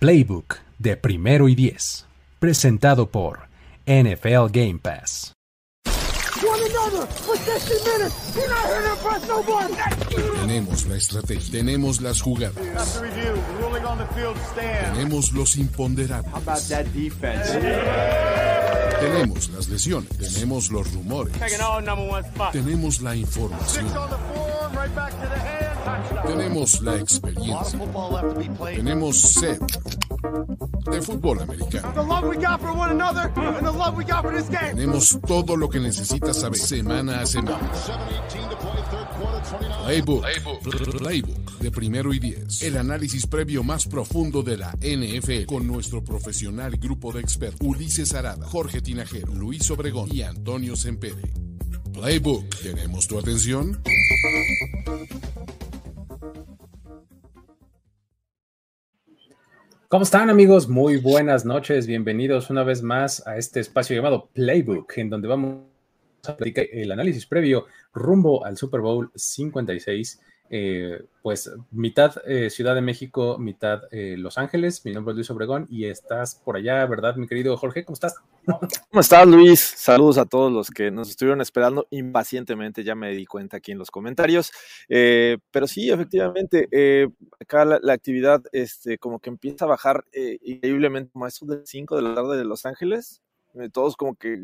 Playbook de primero y diez, presentado por NFL Game Pass. Tenemos la estrategia, tenemos las jugadas, tenemos los imponderables, tenemos las lesiones, tenemos los rumores, tenemos la información, tenemos la experiencia, tenemos sed de fútbol americano. Tenemos todo lo que necesitas saber semana a semana. Playbook, Playbook de primero y diez. El análisis previo más profundo de la NFL con nuestro profesional grupo de expertos Ulises Arada, Jorge Tinajero, Luis Obregón y Antonio Sempere. Playbook, ¿tenemos tu atención? ¿Cómo están amigos? Muy buenas noches, bienvenidos una vez más a este espacio llamado Playbook, en donde vamos a platicar el análisis previo rumbo al Super Bowl 56. Eh, pues mitad eh, Ciudad de México, mitad eh, Los Ángeles. Mi nombre es Luis Obregón y estás por allá, ¿verdad, mi querido Jorge? ¿Cómo estás? ¿Cómo estás, Luis? Saludos a todos los que nos estuvieron esperando impacientemente, ya me di cuenta aquí en los comentarios. pero sí, efectivamente, acá la, actividad este, como que empieza a bajar increíblemente, como eso de 5 de la tarde de Los Ángeles. todos como que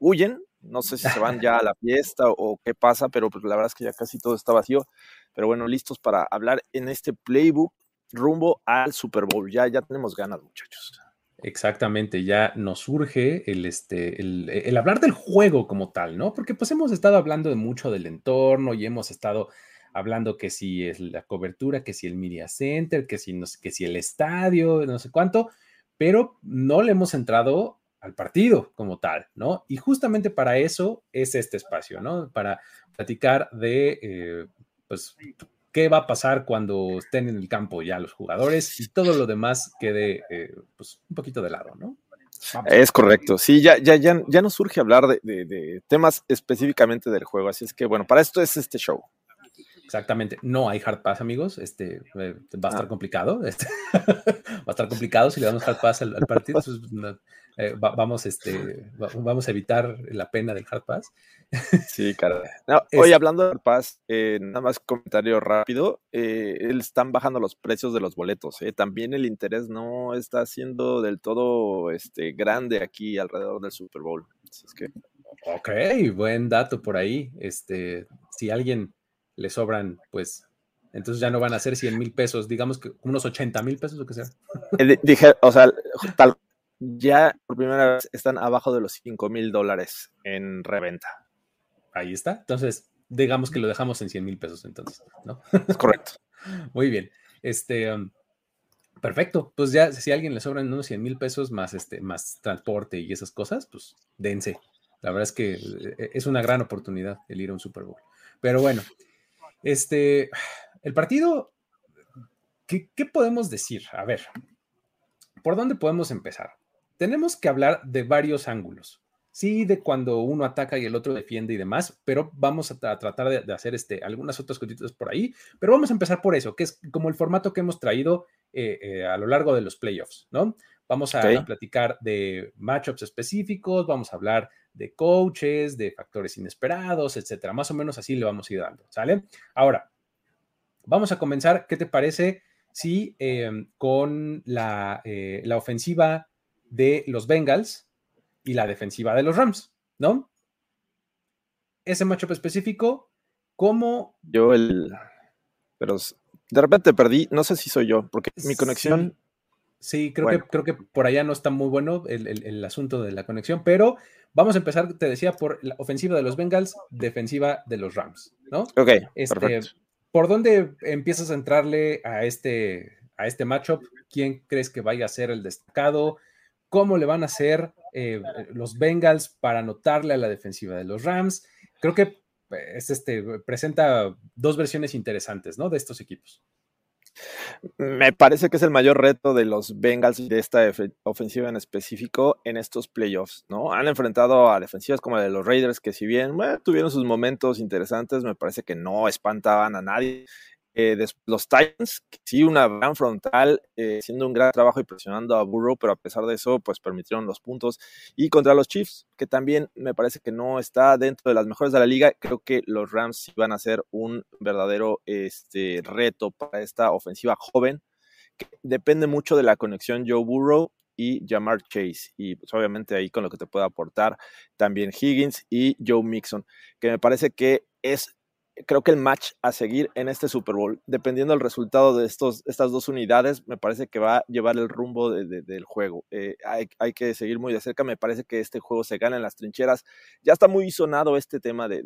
huyen, no sé si se van ya a la fiesta o qué pasa, pero pues la verdad es que ya casi todo está vacío. Pero bueno, listos para hablar en este playbook rumbo al Super Bowl. Ya, ya tenemos ganas, muchachos. Exactamente, ya nos surge el, este, el, hablar del juego como tal, ¿no? Porque pues hemos estado hablando de mucho del entorno y hemos estado hablando que si es la cobertura, que si el media center, que si, que si el estadio, no sé cuánto, pero no le hemos entrado al partido como tal, ¿no? Y justamente para eso es este espacio, ¿no? Para platicar de, eh, pues, qué va a pasar cuando estén en el campo ya los jugadores y todo lo demás quede, eh, pues, un poquito de lado, ¿no? Es correcto, sí, ya, ya, ya, ya nos surge hablar de, de, temas específicamente del juego, así es que bueno, para esto es este show. Exactamente, no hay hard pass, amigos. Este eh, va a estar ah. complicado. Este, va a estar complicado si le damos hard pass al, partido. Eh, vamos, este, vamos a evitar la pena del hard pass. Sí, cara. hoy hablando de hard pass, eh, nada más comentario rápido. están bajando los precios de los boletos. También el interés no está siendo del todo este, grande aquí alrededor del Super Bowl. es que... Ok, buen dato por ahí. Este, si alguien le sobran, pues, entonces ya no van a ser 100 mil pesos, digamos que unos 80 mil pesos o que sea. Eh, dije, o sea, tal, ya por primera vez están abajo de los 5 mil dólares en reventa. Ahí está. Entonces, digamos que lo dejamos en 100 mil pesos entonces, ¿no? Es correcto. Muy bien. Este, um, perfecto. Pues ya, si a alguien le sobran unos 100 mil pesos más, este, más transporte y esas cosas, pues dense. La verdad es que eh, es una gran oportunidad el ir a un Super Bowl. Pero bueno, este, el partido, ¿qué, podemos decir? A ver, ¿por dónde podemos empezar? Tenemos que hablar de varios ángulos. Sí, de cuando uno ataca y el otro defiende y demás, pero vamos a, tratar de, hacer este, algunas otras cositas por ahí. Pero vamos a empezar por eso, que es como el formato que hemos traído eh, eh, a lo largo de los playoffs, ¿no? Vamos a, platicar de matchups específicos, vamos a hablar de coaches, de factores inesperados, etcétera. Más o menos así le vamos a ir dando, ¿sale? Ahora, vamos a comenzar. ¿Qué te parece si em, con la, eh, la, ofensiva de los Bengals y la defensiva de los Rams, ¿no? Ese matchup específico, ¿cómo? Yo el. Pero de repente perdí, no sé si soy yo, porque mi conexión. Sí, creo, que, creo que por allá no está muy bueno el, asunto de la conexión, pero vamos a empezar, te decía, por la ofensiva de los Bengals, defensiva de los Rams, ¿no? Ok, este, ¿Por dónde empiezas a entrarle a este, a este matchup? ¿Quién crees que vaya a ser el destacado? ¿Cómo le van a hacer eh, los Bengals para anotarle a la defensiva de los Rams? Creo que es este, presenta dos versiones interesantes, ¿no? De estos equipos. Me parece que es el mayor reto de los Bengals y de esta ofensiva en específico en estos playoffs, ¿no? Han enfrentado a defensivas como la de los Raiders, que si bien tuvieron sus momentos interesantes, me parece que no espantaban a nadie. Eh, los Titans, sí, una gran frontal, eh, haciendo un gran trabajo y presionando a Burrow, pero a pesar de eso, pues permitieron los puntos. Y contra los Chiefs, que también me parece que no está dentro de las mejores de la liga, creo que los Rams van a ser un verdadero este, reto para esta ofensiva joven, depende mucho de la conexión Joe Burrow y Jamar Chase. Y pues obviamente ahí con lo que te puede aportar también Higgins y Joe Mixon, que me parece que es creo que el match a seguir en este Super Bowl, dependiendo del resultado de estos, estas dos unidades, me parece que va a llevar el rumbo del juego. Eh, hay, que seguir muy de cerca. Me parece que este juego se gana en las trincheras. Ya está muy sonado este tema de,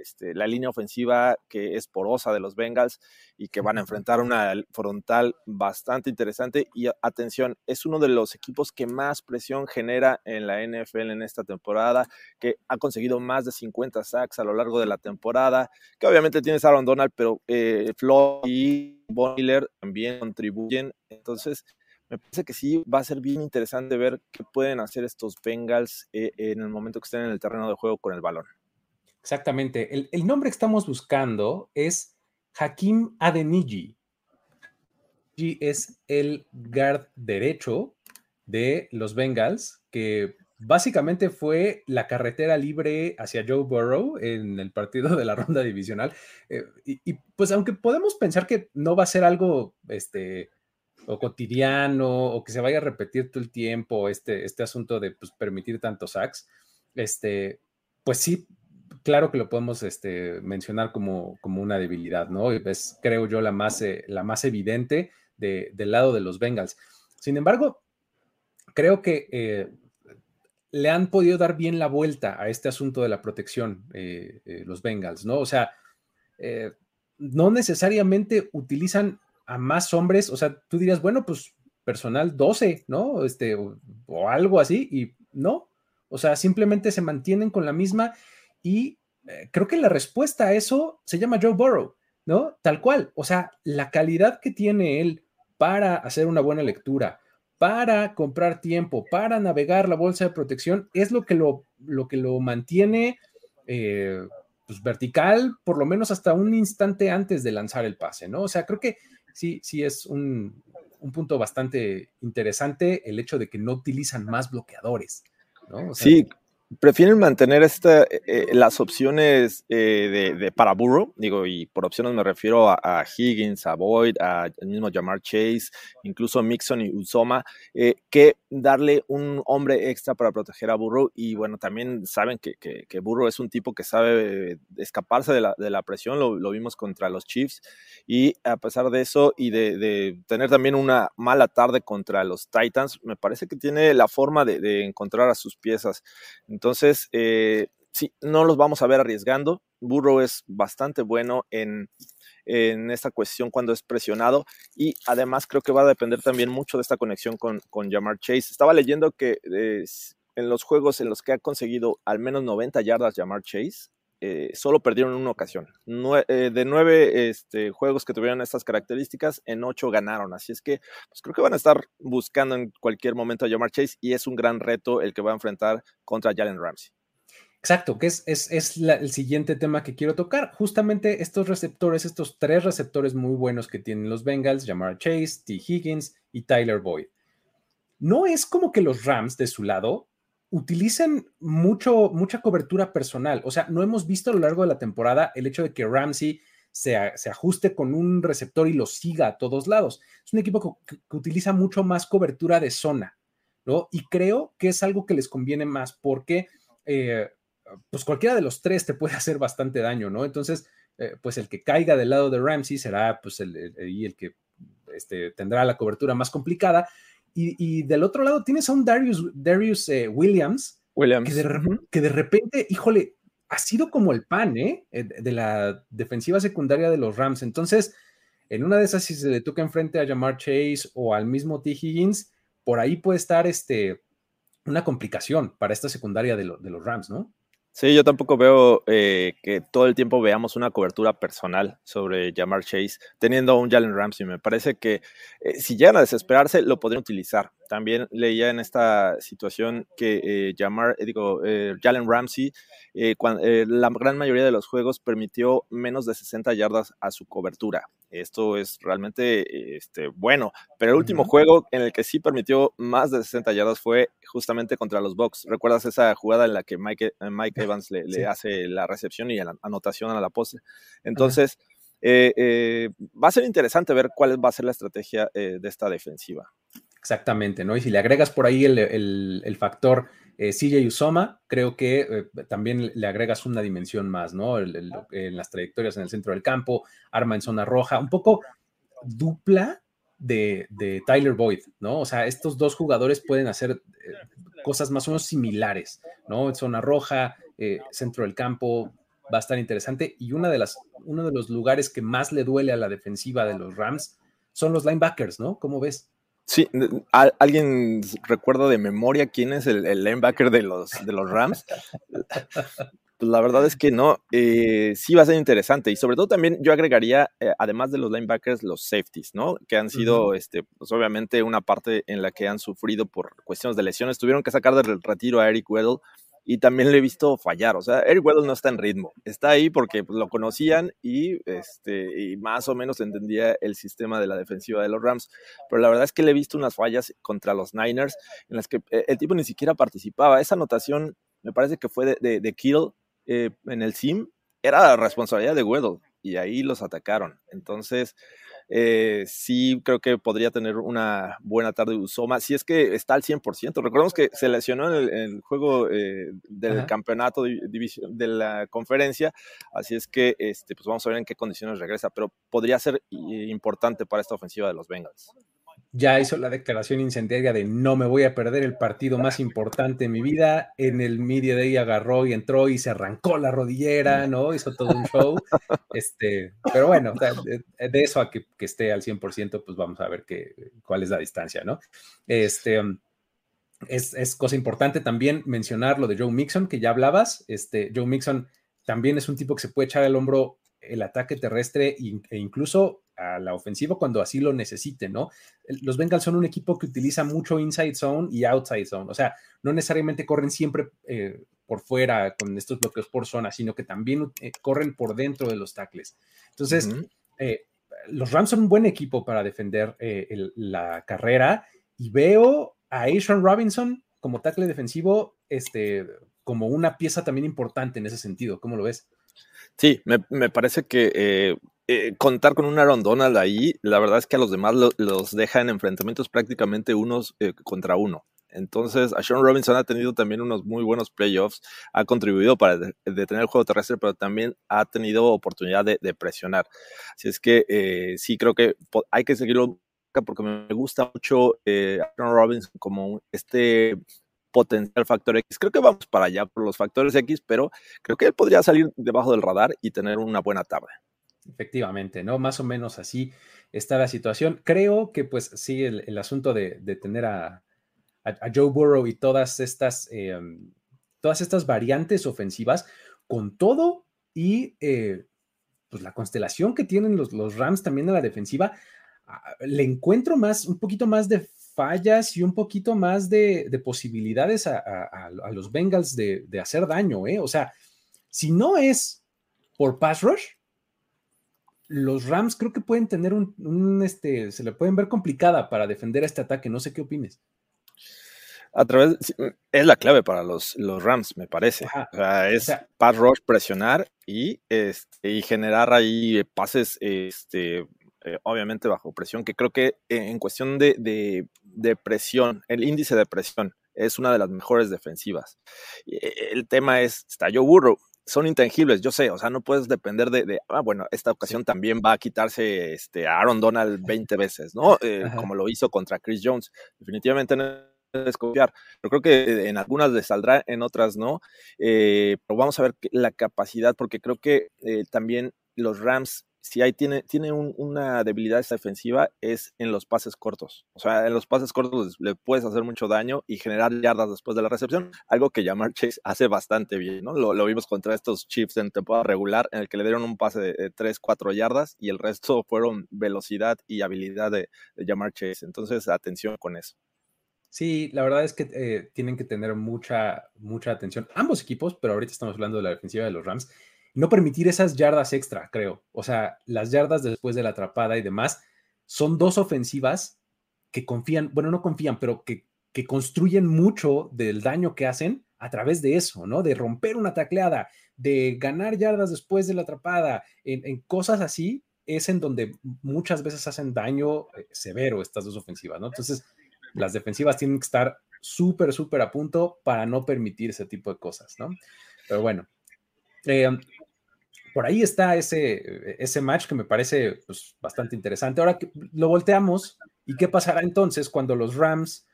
este, la línea ofensiva que es porosa de los Bengals y que van a enfrentar una frontal bastante interesante. Y atención, es uno de los equipos que más presión genera en la NFL en esta temporada, que ha conseguido más de 50 sacks a lo largo de la temporada que obviamente tienes a Aaron Donald, pero eh, y Bonner también contribuyen. Entonces, me parece que sí va a ser bien interesante ver qué pueden hacer estos Bengals eh, en el momento que estén en el terreno de juego con el balón. Exactamente. El, el nombre que estamos buscando es Hakim Adeniji. Es el guard derecho de los Bengals, que básicamente fue la carretera libre hacia Joe Burrow en el partido de la ronda divisional. Eh, y, pues aunque podemos pensar que no va a ser algo este, o cotidiano o que se vaya a repetir todo el tiempo este, este asunto de pues, permitir tantos sacks, este, pues sí, claro que lo podemos este, mencionar como, como una debilidad, ¿no? Es, creo yo, la más, eh, la más evidente del lado de los Bengals. Sin embargo, creo que... Eh, le han podido dar bien la vuelta a este asunto de la protección, eh, eh, los Bengals, ¿no? O sea, eh, no necesariamente utilizan a más hombres, o sea, tú dirías, bueno, pues personal 12, ¿no? Este, o, algo así, y no, o sea, simplemente se mantienen con la misma y creo que la respuesta a eso se llama Joe Burrow, ¿no? Tal cual, o sea, la calidad que tiene él para hacer una buena lectura, para comprar tiempo, para navegar la bolsa de protección, es lo que lo, lo, que lo mantiene eh, pues, vertical, por lo menos hasta un instante antes de lanzar el pase, ¿no? O sea, creo que sí, sí es un, un punto bastante interesante el hecho de que no utilizan más bloqueadores, ¿no? sí, prefieren mantener esta, eh, eh, las opciones eh, de, para Burrow, digo, y por opciones me refiero a, Higgins, a Boyd, al mismo Jamar Chase, incluso Mixon y Uzoma, que darle un hombre extra para proteger a Burrow. Y bueno, también saben que, que, Burrow es un tipo que sabe escaparse de la, presión, lo, lo, vimos contra los Chiefs, y a pesar de eso y de, de, tener también una mala tarde contra los Titans, me parece que tiene la forma de, de encontrar a sus piezas. Entonces, eh, sí, no los vamos a ver arriesgando. Burrow es bastante bueno en, en esta cuestión cuando es presionado y además creo que va a depender también mucho de esta conexión con, con Jamar Chase. Estaba leyendo que eh, en los juegos en los que ha conseguido al menos 90 yardas Jamar Chase, eh, solo perdieron una ocasión. de nueve este, juegos que tuvieron estas características, en ocho ganaron. Así es que pues, creo que van a estar buscando en cualquier momento a Jamar Chase y es un gran reto el que va a enfrentar contra Jalen Ramsey. Exacto, que es, es, el siguiente tema que quiero tocar. Justamente estos receptores, estos tres receptores muy buenos que tienen los Bengals, Jamar Chase, T. Higgins y Tyler Boyd. No es como que los Rams de su lado utilicen mucho, mucha cobertura personal. O sea, no hemos visto a lo largo de la temporada el hecho de que Ramsey se, ajuste con un receptor y lo siga a todos lados. Es un equipo que, utiliza mucho más cobertura de zona, ¿no? Y creo que es algo que les conviene más porque, eh, pues cualquiera de los tres te puede hacer bastante daño, ¿no? Entonces, eh, pues el que caiga del lado de Ramsey será, pues, el, el que este, tendrá la cobertura más complicada y, del otro lado tienes a un Darius, Darius eh, Williams, Williams. Que, de, repente, híjole, ha sido como el pan ¿eh? eh de la defensiva secundaria de los Rams. Entonces, en una de esas, si se le toca enfrente a Jamar Chase o al mismo T. Higgins, por ahí puede estar este, una complicación para esta secundaria de, de los Rams, ¿no? Sí, yo tampoco veo eh, que todo el tiempo veamos una cobertura personal sobre Jamar Chase, teniendo un Jalen Ramsey. Me parece que eh, si llegan a desesperarse, lo podrían utilizar. También leía en esta situación que eh, Jamar, digo, Jalen Ramsey, la gran mayoría de los juegos permitió menos de 60 yardas a su cobertura. Esto es realmente este, bueno. Pero el último juego en el que sí permitió más de 60 yardas fue justamente contra los Bucks. ¿Recuerdas esa jugada en la que Mike, eh, Mike Evans le, hace la recepción y la anotación a la pose? Entonces, eh, eh, va a ser interesante ver cuál va a ser la estrategia de esta defensiva. Exactamente, ¿no? Y si le agregas por ahí el, factor eh, CJ Usoma, creo que también le agregas una dimensión más, ¿no? en las trayectorias en el centro del campo, arma en zona roja, un poco dupla de, de, Tyler Boyd, ¿no? O sea, estos dos jugadores pueden hacer cosas más o menos similares, ¿no? Zona roja, centro del campo, va a estar interesante. Y una de las, uno de los lugares que más le duele a la defensiva de los Rams son los linebackers, ¿no? ¿Cómo ves? Sí, ¿alguien recuerda de memoria quién es el, linebacker de los, de los Rams? Pues la verdad es que no, eh, sí va a ser interesante y sobre todo también yo agregaría, eh, además de los linebackers, los safeties, ¿no? Que han sido, este, pues obviamente una parte en la que han sufrido por cuestiones de lesiones, tuvieron que sacar del retiro a Eric Weddle y también le he visto fallar. O sea, Eric Weddle no está en ritmo. Está ahí porque pues, lo conocían y, este, y más o menos entendía el sistema de la defensiva de los Rams. Pero la verdad es que le he visto unas fallas contra los Niners en las que eh, el tipo ni siquiera participaba. Esa anotación me parece que fue de, de, Kill eh, en el SIM. Era responsabilidad de Weddle y ahí los atacaron. Entonces, eh, sí creo que podría tener una buena tarde Usoma, si es que está al 100%. Recordemos que se lesionó en el, juego eh, del campeonato de, de la conferencia, así es que este, pues vamos a ver en qué condiciones regresa, pero podría ser importante para esta ofensiva de los Bengals ya hizo la declaración incendiaria de no me voy a perder el partido más importante de mi vida. En el media day agarró y entró y se arrancó la rodillera, ¿no? Hizo todo un show. Este, pero bueno, de, eso a que, esté al 100%, pues vamos a ver qué, cuál es la distancia, ¿no? Este, es, es, cosa importante también mencionar lo de Joe Mixon, que ya hablabas. Este, Joe Mixon también es un tipo que se puede echar al hombro el ataque terrestre e incluso a la ofensiva cuando así lo necesite, ¿no? Los Bengals son un equipo que utiliza mucho inside zone y outside zone, o sea, no necesariamente corren siempre eh, por fuera con estos bloqueos por zona, sino que también eh, corren por dentro de los tackles. Entonces, eh, los Rams son un buen equipo para defender la carrera y veo a Asian Robinson como tackle defensivo, este, como una pieza también importante en ese sentido. ¿Cómo lo ves? Sí, me, parece que eh, eh, contar con un Aaron Donald ahí, la verdad es que a los demás los deja en enfrentamientos prácticamente unos eh, contra uno. Entonces, a Sean Robinson ha tenido también unos muy buenos playoffs, ha contribuido para detener el juego terrestre, pero también ha tenido oportunidad de, presionar. Así es que sí creo que hay que seguirlo porque me gusta mucho eh, Aaron Robinson como este potencial factor X. Creo que vamos para allá por los factores X, pero creo que él podría salir debajo del radar y tener una buena tarde. Efectivamente, ¿no? Más o menos así está la situación. Creo que pues sí, el, asunto de, tener a, Joe Burrow y todas estas, em, todas estas variantes ofensivas, con todo y eh, pues la constelación que tienen los, Rams también a la defensiva, le encuentro más, un poquito más de fallas y un poquito más de, posibilidades a, los Bengals de, hacer daño, ¿eh? O sea, si no es por pass rush, los Rams creo que pueden tener un, este, se le pueden ver complicada para defender este ataque. No sé qué opines. A través, es la clave para los, los Rams, me parece. O sea, es pass rush, presionar y, este, y generar ahí pases este, eh, obviamente bajo presión, que creo que en cuestión de, de, presión, el índice de presión es una de las mejores defensivas. Eh, el tema es, está Joe Burrow, son intangibles, yo sé, o sea, no puedes depender de, ah, bueno, esta ocasión también va a quitarse este, a Aaron Donald 20 veces, ¿no? Eh, como lo hizo contra Chris Jones. Definitivamente no es confiar. Pero creo que en algunas le saldrá, en otras no. pero vamos a ver la capacidad, porque creo que también los Rams si hay, tiene, tiene una debilidad esta defensiva es en los pases cortos. O sea, en los pases cortos le puedes hacer mucho daño y generar yardas después de la recepción, algo que Jamar Chase hace bastante bien, ¿no? Lo, vimos contra estos Chiefs en temporada regular, en el que le dieron un pase de, 3, 4 yardas y el resto fueron velocidad y habilidad de, de Jamar Chase. Entonces, atención con eso. Sí, la verdad es que eh, tienen que tener mucha, mucha atención ambos equipos, pero ahorita estamos hablando de la defensiva de los Rams no permitir esas yardas extra, creo. O sea, las yardas después de la atrapada y demás, son dos ofensivas que confían, bueno, no confían, pero que, que construyen mucho del daño que hacen a través de eso, ¿no? De romper una tacleada, de ganar yardas después de la atrapada, en, cosas así, es en donde muchas veces hacen daño eh, severo estas dos ofensivas, ¿no? Entonces, las defensivas tienen que estar súper, súper a punto para no permitir ese tipo de cosas, ¿no? Pero bueno, eh, por ahí está ese, ese match que me parece pues, bastante interesante. Ahora que lo volteamos, ¿y qué pasará entonces cuando los Rams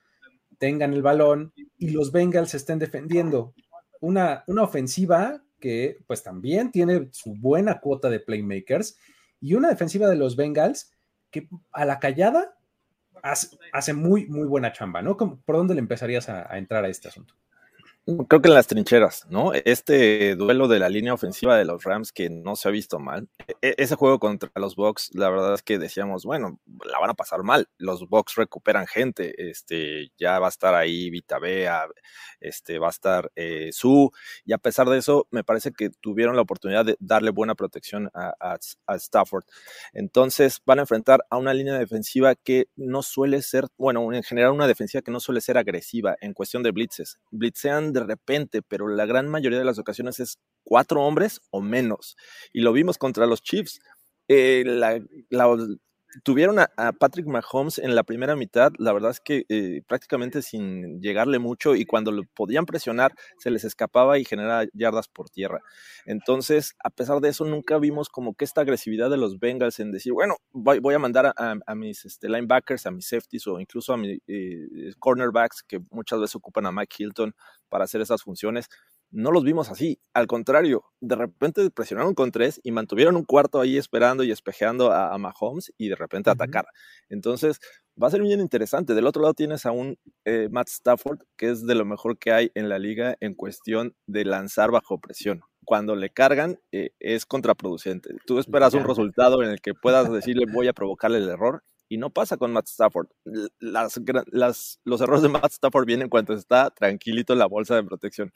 tengan el balón y los Bengals estén defendiendo? Una, una ofensiva que pues también tiene su buena cuota de playmakers y una defensiva de los Bengals que a la callada hace, muy, muy buena chamba, ¿no? ¿Por dónde le empezarías a entrar a este asunto? Creo que en las trincheras, ¿no? Este duelo de la línea ofensiva de los Rams que no se ha visto mal. E, ese juego contra los Bucks, la verdad es que decíamos, bueno, la van a pasar mal. Los Bucks recuperan gente. Este, ya va a estar ahí Vita Bea, este, va a estar eh, Su. Y a pesar de eso, me parece que tuvieron la oportunidad de darle buena protección a, a Stafford. Entonces, van a enfrentar a una línea defensiva que no suele ser, bueno, en general una defensiva que no suele ser agresiva en cuestión de blitzes. Blitzean de repente, pero la gran mayoría de las ocasiones es cuatro hombres o menos. Y lo vimos contra los Chiefs. Eh, tuvieron a, Patrick Mahomes en la primera mitad, la verdad es que eh, prácticamente sin llegarle mucho y cuando lo podían presionar se les escapaba y generaba yardas por tierra. Entonces, a pesar de eso, nunca vimos como que esta agresividad de los Bengals en decir, bueno, voy, a mandar a, mis este, linebackers, a mis safeties o incluso a mis eh, cornerbacks que muchas veces ocupan a Mike Hilton para hacer esas funciones no los vimos así. Al contrario, de repente presionaron con tres y mantuvieron un cuarto ahí esperando y espejeando a, Mahomes y de repente atacar. Entonces, va a ser bien interesante. Del otro lado tienes a un eh, Matt Stafford, que es de lo mejor que hay en la liga en cuestión de lanzar bajo presión. Cuando le cargan, eh, es contraproducente. Tú esperas un resultado en el que puedas decirle voy a provocarle el error y no pasa con Matt Stafford. Las, los errores de Matt Stafford vienen cuando está tranquilito en la bolsa de protección.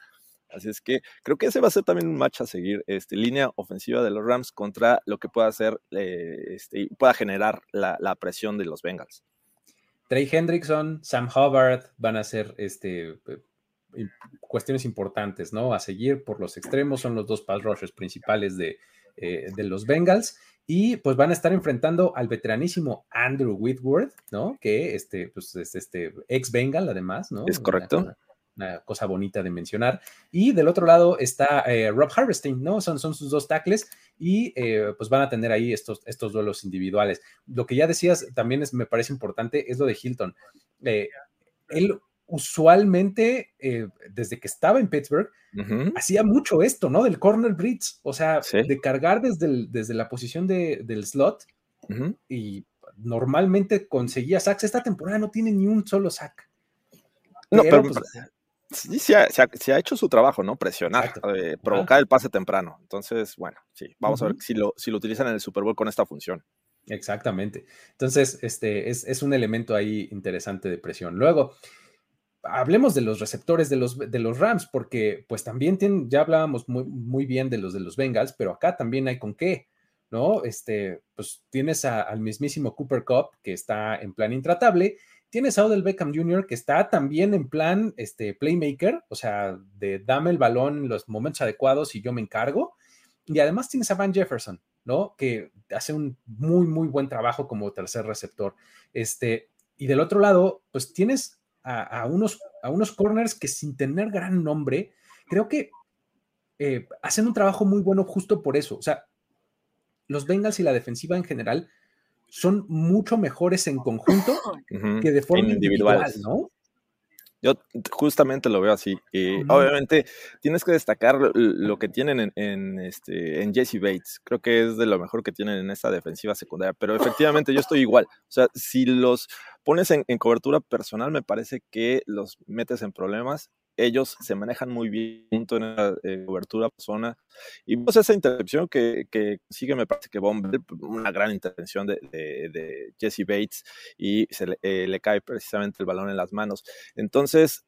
Así es que creo que ese va a ser también un match a seguir, este, línea ofensiva de los Rams contra lo que pueda hacer, eh, este, pueda generar la, presión de los Bengals. Trey Hendrickson, Sam Hubbard van a ser este, cuestiones importantes, ¿no? A seguir por los extremos, son los dos pass rushers principales de, eh, de los Bengals. Y pues van a estar enfrentando al veteranísimo Andrew Whitworth, ¿no? Que este, pues, es este ex Bengal, además, ¿no? Es correcto una cosa bonita de mencionar. Y del otro lado está eh, Rob Harvesting, ¿no? Son, son sus dos tackles y eh, pues van a tener ahí estos, estos duelos individuales. Lo que ya decías también es, me parece importante es lo de Hilton. Eh, él usualmente, desde que estaba en Pittsburgh, hacía mucho esto, ¿no? Del corner blitz, o sea, de cargar desde, desde la posición del slot y normalmente conseguía sacks. Esta temporada no tiene ni un solo sack. No, pero, pues, sí, se ha, hecho su trabajo, ¿no? Presionar, eh, provocar el pase temprano. Entonces, bueno, sí, vamos a ver si lo, si lo utilizan en el Super Bowl con esta función. Exactamente. Entonces, este es, un elemento ahí interesante de presión. Luego, hablemos de los receptores de los, de los Rams, porque pues también tienen, ya hablábamos muy, muy, bien de los de los Bengals, pero acá también hay con qué, ¿no? Este, pues tienes al mismísimo Cooper Cup, que está en plan intratable, Tienes a Odell Beckham Jr., que está también en plan este, playmaker, o sea, de dame el balón en los momentos adecuados y yo me encargo. Y además tienes a Van Jefferson, ¿no? Que hace un muy, muy buen trabajo como tercer receptor. Este, y del otro lado, pues tienes a, unos, a unos corners que sin tener gran nombre, creo que eh, hacen un trabajo muy bueno justo por eso. O sea, los Bengals y la defensiva en general son mucho mejores en conjunto que de forma individual, ¿no? Yo justamente lo veo así. Y Obviamente tienes que destacar lo que tienen en, este, en Jesse Bates. Creo que es de lo mejor que tienen en esta defensiva secundaria. Pero efectivamente yo estoy igual. O sea, si los pones en, en cobertura personal, me parece que los metes en problemas ellos se manejan muy bien en la eh, cobertura zona. Y pues esa intercepción que, que sigue, me parece que Bomber, una gran intervención de, de, Jesse Bates y se le, eh, le, cae precisamente el balón en las manos. Entonces,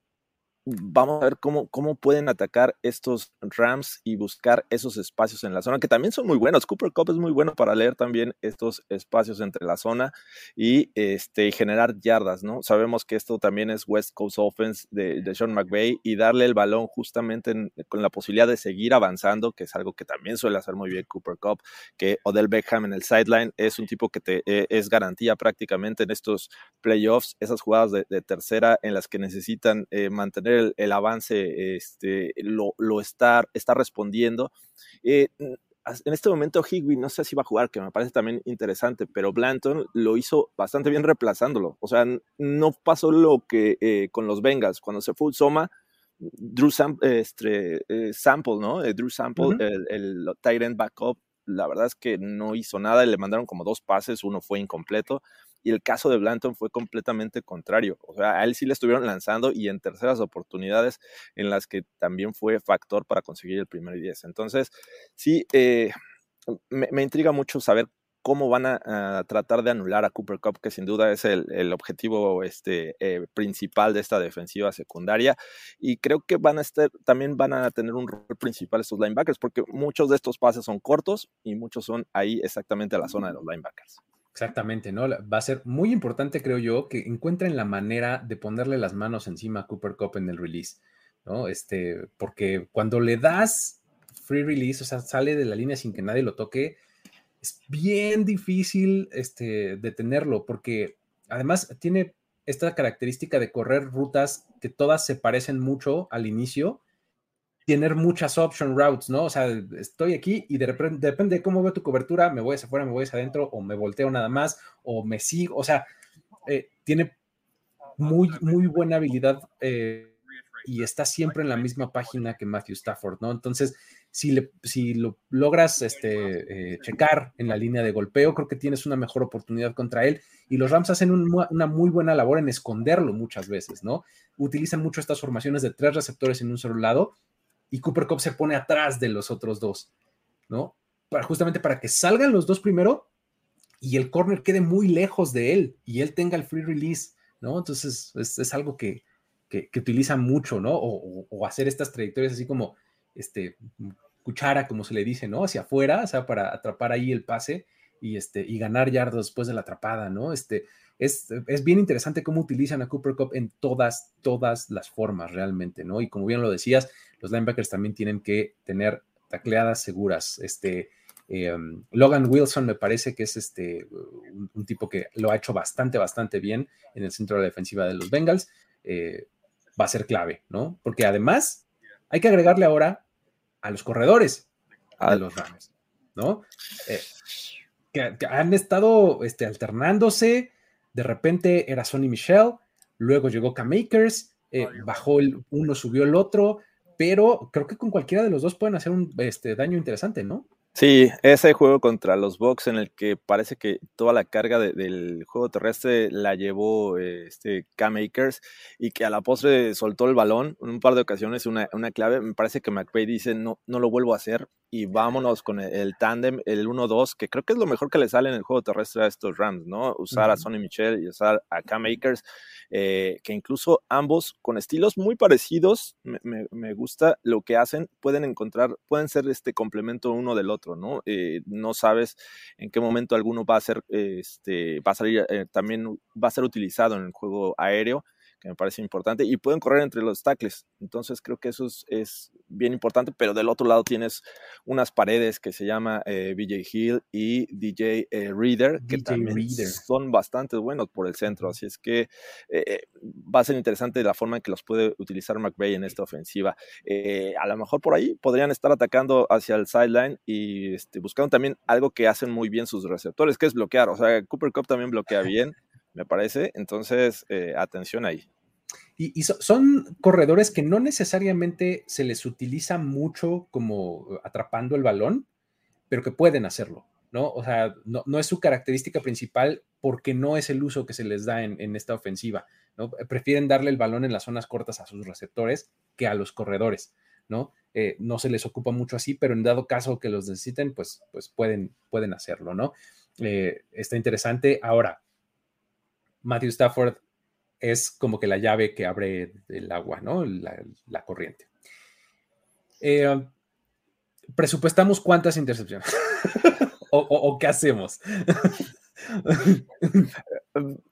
vamos a ver cómo, cómo pueden atacar estos Rams y buscar esos espacios en la zona, que también son muy buenos. Cooper Cup es muy bueno para leer también estos espacios entre la zona y este, generar yardas, ¿no? Sabemos que esto también es West Coast Offense de, de Sean McVay y darle el balón justamente con la posibilidad de seguir avanzando, que es algo que también suele hacer muy bien Cooper Cup, que Odell Beckham en el sideline es un tipo que te, eh, es garantía prácticamente en estos playoffs, esas jugadas de, tercera en las que necesitan eh, mantener el, avance este, lo, lo está, está respondiendo. Eh, en este momento Higby no sé si va a jugar, que me parece también interesante, pero Blanton lo hizo bastante bien reemplazándolo. O sea, no pasó lo que eh, con los Bengals, cuando se fue Soma, Drew este, eh, Sample, ¿no? Drew Sample, el, el tight end backup, la verdad es que no hizo nada, le mandaron como dos pases, uno fue incompleto. Y el caso de Blanton fue completamente contrario. O sea, a él sí le estuvieron lanzando y en terceras oportunidades en las que también fue factor para conseguir el primer 10. Entonces, sí, eh, me, intriga mucho saber cómo van a, tratar de anular a Cooper Cup, que sin duda es el, objetivo este, eh, principal de esta defensiva secundaria. Y creo que van a estar, también van a tener un rol principal estos linebackers, porque muchos de estos pases son cortos y muchos son ahí exactamente a la zona de los linebackers. Exactamente, ¿no? Va a ser muy importante, creo yo, que encuentren la manera de ponerle las manos encima a Cooper Cup en el release, ¿no? Este, porque cuando le das free release, o sea, sale de la línea sin que nadie lo toque, es bien difícil este, detenerlo, porque además tiene esta característica de correr rutas que todas se parecen mucho al inicio tener muchas option routes, ¿no? O sea, estoy aquí y de repente, depende de cómo veo tu cobertura, me voy hacia afuera, me voy hacia adentro, o me volteo nada más, o me sigo, o sea, eh, tiene muy, muy buena habilidad eh, y está siempre en la misma página que Matthew Stafford, ¿no? Entonces, si, le, si lo logras este, eh, checar en la línea de golpeo, creo que tienes una mejor oportunidad contra él. Y los Rams hacen una muy buena labor en esconderlo muchas veces, ¿no? Utilizan mucho estas formaciones de tres receptores en un solo lado y Cooper Cup se pone atrás de los otros dos, ¿no? Para, justamente para que salgan los dos primero y el corner quede muy lejos de él y él tenga el free release, ¿no? Entonces es, algo que, que, utilizan mucho, ¿no? O, hacer estas trayectorias así como, este, cuchara, como se le dice, ¿no? Hacia afuera, o sea, para atrapar ahí el pase y, este, y ganar yardas después de la atrapada, ¿no? Este, es, bien interesante cómo utilizan a Cooper Cup en todas, todas las formas realmente, ¿no? Y como bien lo decías, los linebackers también tienen que tener tacleadas seguras. Este, em, Logan Wilson me parece que es este, un, tipo que lo ha hecho bastante, bastante bien en el centro de la defensiva de los Bengals. Eh, va a ser clave, ¿no? Porque además hay que agregarle ahora a los corredores a los Rams, ¿no? Eh, que, han estado este, alternándose, de repente era Sonny Michel, luego llegó K-Makers, eh, bajó el uno, subió el otro, pero creo que con cualquiera de los dos pueden hacer un este, daño interesante, ¿no? Sí, ese juego contra los Bucks en el que parece que toda la carga del juego terrestre la llevó este K-Makers y que a la postre soltó el balón en un par de ocasiones, una, una clave. Me parece que McVay dice: no, no lo vuelvo a hacer y vámonos con el, tándem, el 1-2, que creo que es lo mejor que le sale en el juego terrestre a estos Rams, ¿no? Usar a Sonny Michel y usar a Cam Akers, eh, que incluso ambos con estilos muy parecidos, me, me, gusta lo que hacen, pueden encontrar, pueden ser este complemento uno del otro, ¿no? Eh, no sabes en qué momento alguno va a ser, este, va a salir, eh, también va a ser utilizado en el juego aéreo que me parece importante, y pueden correr entre los tackles. Entonces creo que eso es, bien importante, pero del otro lado tienes unas paredes que se llama eh, BJ Hill y DJ eh, Reader, que también son bastante buenos por el centro. Así es que eh, va a ser interesante la forma en que los puede utilizar McVeigh en esta ofensiva. a lo mejor por ahí podrían estar atacando hacia el sideline y este, buscando también algo que hacen muy bien sus receptores, que es bloquear. O sea, Cooper Cup también bloquea bien me parece. Entonces, eh, atención ahí. Y, son corredores que no necesariamente se les utiliza mucho como atrapando el balón, pero que pueden hacerlo, ¿no? O sea, no, es su característica principal porque no es el uso que se les da en, esta ofensiva, ¿no? Prefieren darle el balón en las zonas cortas a sus receptores que a los corredores, ¿no? Eh, no se les ocupa mucho así, pero en dado caso que los necesiten, pues, pues pueden, hacerlo, ¿no? Eh, está interesante. Ahora, Matthew Stafford es como que la llave que abre el agua, ¿no? La, corriente. Eh, presupuestamos cuántas intercepciones o, qué hacemos.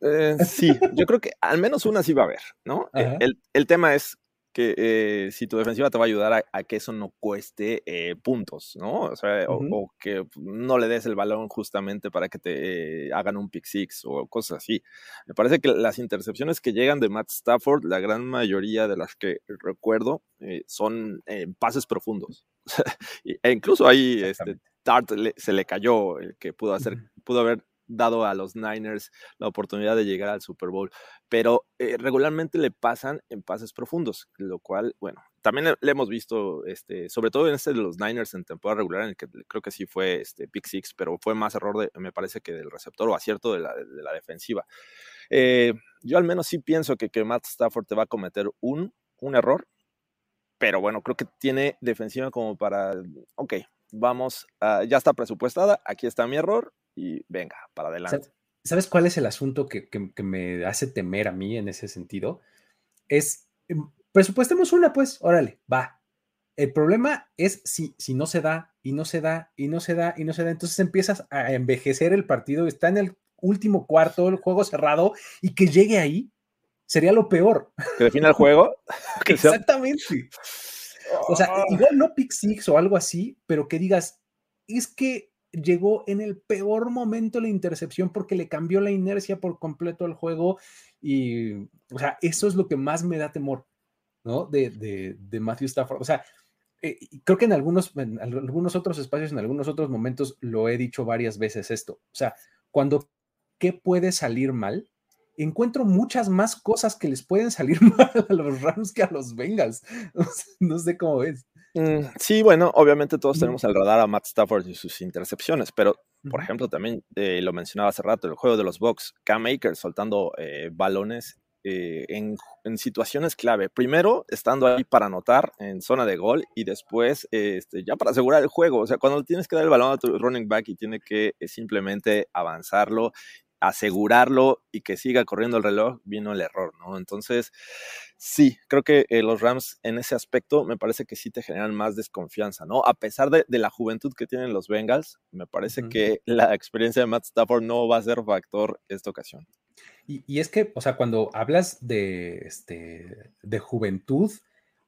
Eh, sí, yo creo que al menos una sí va a haber, ¿no? El, el, tema es que eh, si tu defensiva te va a ayudar a, que eso no cueste eh, puntos, ¿no? O sea, o, que no le des el balón justamente para que te hagan un pick six o cosas así. Me parece que las intercepciones que llegan de Matt Stafford, la gran mayoría de las que recuerdo, eh, son pases profundos. e incluso ahí este, Tart se le cayó, el que pudo hacer, pudo haber dado a los Niners la oportunidad de llegar al Super Bowl, pero eh, regularmente le pasan en pases profundos, lo cual, bueno, también le hemos visto, este, sobre todo en este de los Niners en temporada regular, en el que creo que sí fue este, pick six, pero fue más error, de, me parece que del receptor o acierto de la, de la defensiva. Eh, yo al menos sí pienso que, que Matt Stafford te va a cometer un, un error, pero bueno, creo que tiene defensiva como para, ok, vamos, ya está presupuestada, aquí está mi error, y venga, para adelante. ¿Sabes cuál es el asunto que, me hace temer a mí en ese sentido? Es, em, presupuestemos una, pues, órale, va. El problema es si, si no se da y no se da y no se da y no se da, entonces empiezas a envejecer el partido, está en el último cuarto, el juego cerrado y que llegue ahí sería lo peor. Que defina el juego. Exactamente. O sea, ah. igual no pick six o algo así, pero que digas, es que llegó en el peor momento la intercepción porque le cambió la inercia por completo al juego y, o sea, eso es lo que más me da temor, ¿no? De, de, Matthew Stafford. O sea, eh, creo que en algunos, algunos otros espacios, en algunos otros momentos, lo he dicho varias veces esto. O sea, cuando, ¿qué puede salir mal? encuentro muchas más cosas que les pueden salir mal a los Rams que a los Bengals. No sé, cómo ves. Mm, sí, bueno, obviamente todos tenemos al radar a Matt Stafford y sus intercepciones, pero por ejemplo, también eh, lo mencionaba hace rato, el juego de los Bucks, Cam Akers soltando eh, balones eh, en, situaciones clave. Primero, estando ahí para anotar en zona de gol y después este, ya para asegurar el juego. O sea, cuando tienes que dar el balón a tu running back y tiene que simplemente avanzarlo asegurarlo y que siga corriendo el reloj, vino el error, ¿no? Entonces, sí, creo que eh, los Rams en ese aspecto me parece que sí te generan más desconfianza, ¿no? A pesar de, la juventud que tienen los Bengals, me parece que la experiencia de Matt Stafford no va a ser factor esta ocasión. Y, es que, o sea, cuando hablas de, este, de juventud,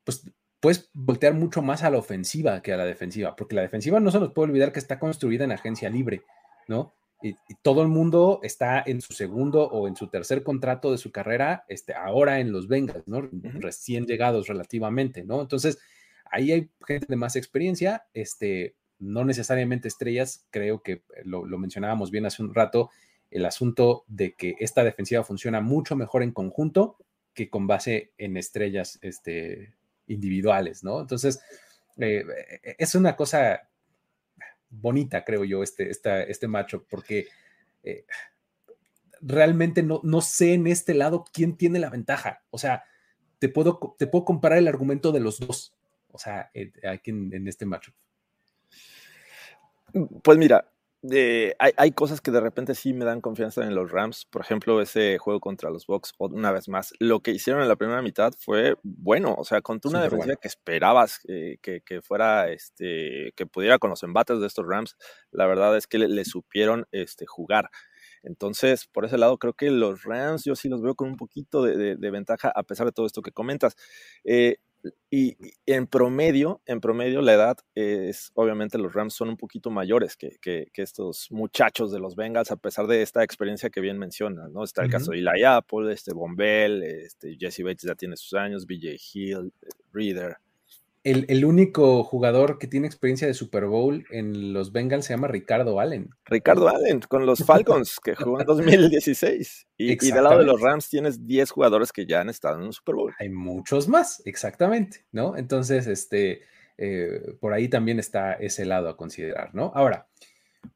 pues puedes voltear mucho más a la ofensiva que a la defensiva, porque la defensiva no se nos puede olvidar que está construida en agencia libre, ¿no? Y, todo el mundo está en su segundo o en su tercer contrato de su carrera, este, ahora en los Bengals, ¿no? Recién llegados relativamente, ¿no? Entonces, ahí hay gente de más experiencia, este, no necesariamente estrellas, creo que lo, mencionábamos bien hace un rato, el asunto de que esta defensiva funciona mucho mejor en conjunto que con base en estrellas este, individuales, ¿no? Entonces, eh, es una cosa bonita, creo yo, este, este macho, porque eh, realmente no, no sé en este lado quién tiene la ventaja. O sea, te puedo, te puedo comparar el argumento de los dos, o sea, aquí en, en este macho. Pues mira, hay, cosas que de repente sí me dan confianza en los Rams. Por ejemplo, ese juego contra los Bucks, una vez más. Lo que hicieron en la primera mitad fue bueno. O sea, contra una defensiva que esperabas que, fuera, este, que pudiera con los embates de estos Rams, la verdad es que le, supieron este, jugar. Entonces, por ese lado, creo que los Rams yo sí los veo con un poquito de, ventaja, a pesar de todo esto que comentas. Eh, y, en promedio, en promedio la edad es, obviamente los Rams son un poquito mayores que, que, estos muchachos de los Bengals, a pesar de esta experiencia que bien mencionas, ¿no? Está el caso de Eli Apple, este Bombell, este Jesse Bates ya tiene sus años, BJ Hill, Reader, el, único jugador que tiene experiencia de Super Bowl en los Bengals se llama Ricardo Allen. Ricardo Allen, con los Falcons, que jugó en 2016. Y, y, del lado de los Rams tienes 10 jugadores que ya han estado en un Super Bowl. Hay muchos más, exactamente, ¿no? Entonces, este, eh, por ahí también está ese lado a considerar, ¿no? Ahora,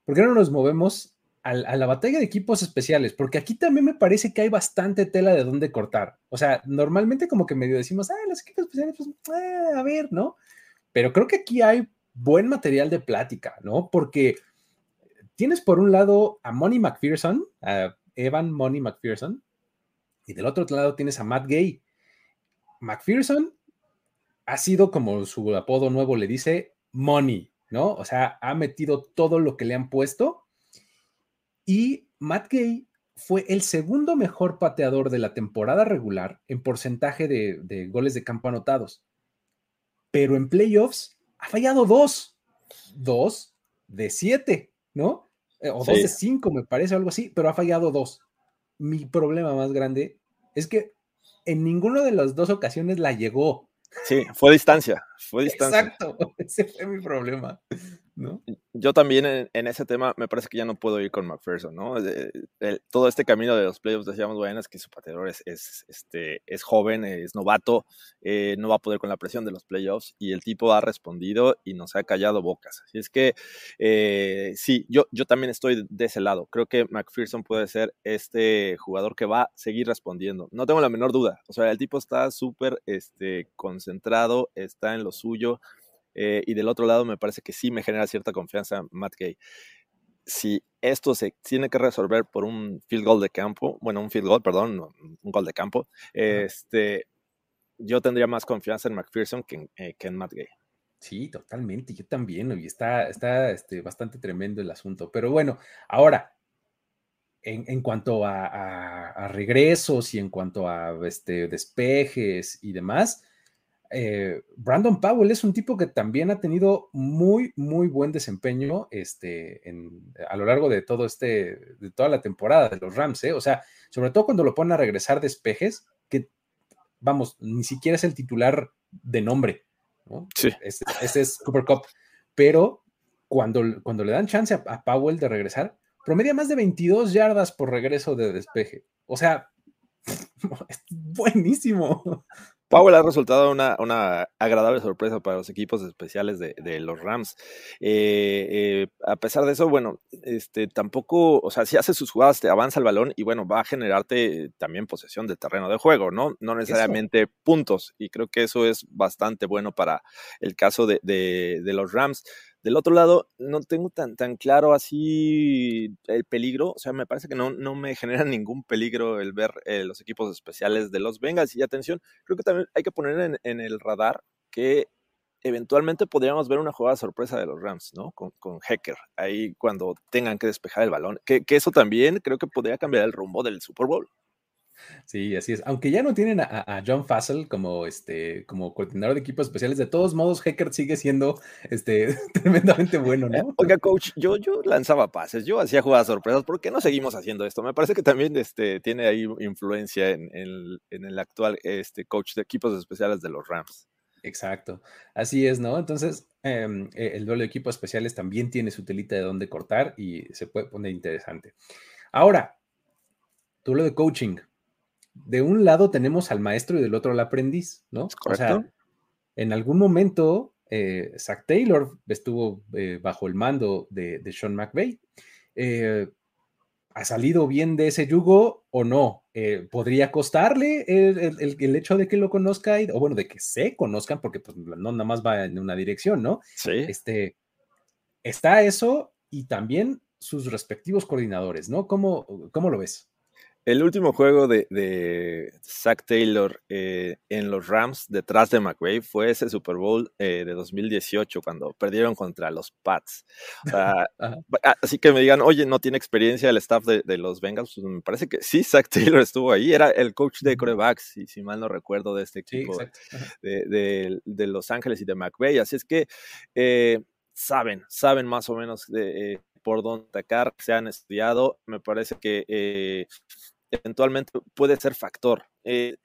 ¿por qué no nos movemos a, la batalla de equipos especiales, porque aquí también me parece que hay bastante tela de dónde cortar. O sea, normalmente como que medio decimos, ah, los equipos especiales, pues, eh, a ver, ¿no? Pero creo que aquí hay buen material de plática, ¿no? Porque tienes por un lado a Money McPherson, a Evan Money McPherson, Y del otro lado tienes a Matt Gay. McPherson ha sido, como su apodo nuevo le dice, money, ¿no? O sea, ha metido todo lo que le han puesto. Y Matt Gay fue el segundo mejor pateador de la temporada regular en porcentaje de, goles de campo anotados. Pero en playoffs ha fallado dos. Dos de siete, ¿no? Eh, o dos de cinco, me parece, algo así, pero ha fallado dos. Mi problema más grande es que en ninguna de las dos ocasiones la llegó. Sí, fue distancia, fue distancia. Exacto, ese fue mi problema. Yo también en, ese tema me parece que ya no puedo ir con McPherson, ¿no? todo este camino de los playoffs, decíamos, bueno, es que su pateador es, este, es joven, es novato, eh, no va a poder con la presión de los playoffs y el tipo ha respondido y nos ha callado bocas. Así es que eh, sí, yo, yo también estoy de ese lado. Creo que McPherson puede ser este jugador que va a seguir respondiendo. No tengo la menor duda. O sea, el tipo está súper este, concentrado, está en lo suyo. Eh, y del otro lado me parece que sí me genera cierta confianza Matt Gay. Si esto se tiene que resolver por un field goal de campo, bueno, un field goal, perdón, un gol de campo, este, yo tendría más confianza en McPherson que en, eh, que en Matt Gay. Sí, totalmente, yo también, y está, está este, bastante tremendo el asunto. Pero bueno, ahora, en, en cuanto a, a, a, regresos y en cuanto a este, despejes y demás, eh, Brandon Powell es un tipo que también ha tenido muy, muy buen desempeño este, a lo largo de todo este, de toda la temporada de los Rams, ¿eh? o sea, sobre todo cuando lo ponen a regresar despejes, que vamos, ni siquiera es el titular de nombre, ¿no? Sí. Ese, es Cooper Cup, pero cuando, cuando le dan chance a, a Powell de regresar, promedia más de 22 yardas por regreso de despeje, o sea, es buenísimo. Powell ha resultado una, una, agradable sorpresa para los equipos especiales de, los Rams. Eh, eh, a pesar de eso, bueno, este, tampoco, o sea, si hace sus jugadas, te avanza el balón y bueno, va a generarte también posesión de terreno de juego, ¿no? No necesariamente puntos. Y creo que eso es bastante bueno para el caso de, de los Rams. Del otro lado, no tengo tan, tan claro así el peligro, o sea, me parece que no, no me genera ningún peligro el ver eh, los equipos especiales de los Bengals. Y atención, creo que también hay que poner en, el radar que eventualmente podríamos ver una jugada sorpresa de los Rams, ¿no? Con, con Hacker, ahí cuando tengan que despejar el balón. Que, que, eso también creo que podría cambiar el rumbo del Super Bowl. Sí, así es. Aunque ya no tienen a, John Fassel como este, como coordinador de equipos especiales, de todos modos, Hacker sigue siendo este tremendamente bueno, ¿no? Oiga, coach, yo, yo lanzaba pases, yo hacía jugadas sorpresas. ¿Por qué no seguimos haciendo esto? Me parece que también este, tiene ahí influencia en, el actual este, coach de equipos especiales de los Rams. Exacto, así es, ¿no? Entonces, em, e, el duelo de equipos especiales también tiene su telita de dónde cortar y se puede poner interesante. Ahora, tú lo de coaching, de un lado tenemos al maestro y del otro al aprendiz, ¿no? O sea, en algún momento eh, Zach Taylor estuvo eh, bajo el mando de, Sean McVay. Eh, ¿Ha salido bien de ese yugo o no? ¿Podría costarle el, hecho de que lo conozca o bueno, de que se conozcan, porque pues, no nada más va en una dirección, ¿no? Sí. Este, está eso y también sus respectivos coordinadores, ¿no? ¿Cómo, cómo lo ves? El último juego de, de Zach Taylor eh, en los Rams detrás de McVay fue ese Super Bowl eh, de 2018 cuando perdieron contra los Pats. así que me digan, oye, no tiene experiencia el staff de, los Bengals. Pues me parece que sí, Zach Taylor estuvo ahí. Era el coach de corebacks, si, si mal no recuerdo, de este equipo de, de, Los Ángeles y de McVay. Así es que eh, saben, saben más o menos de por dónde atacar, se han estudiado. Me parece que eventualmente puede ser factor. Eh,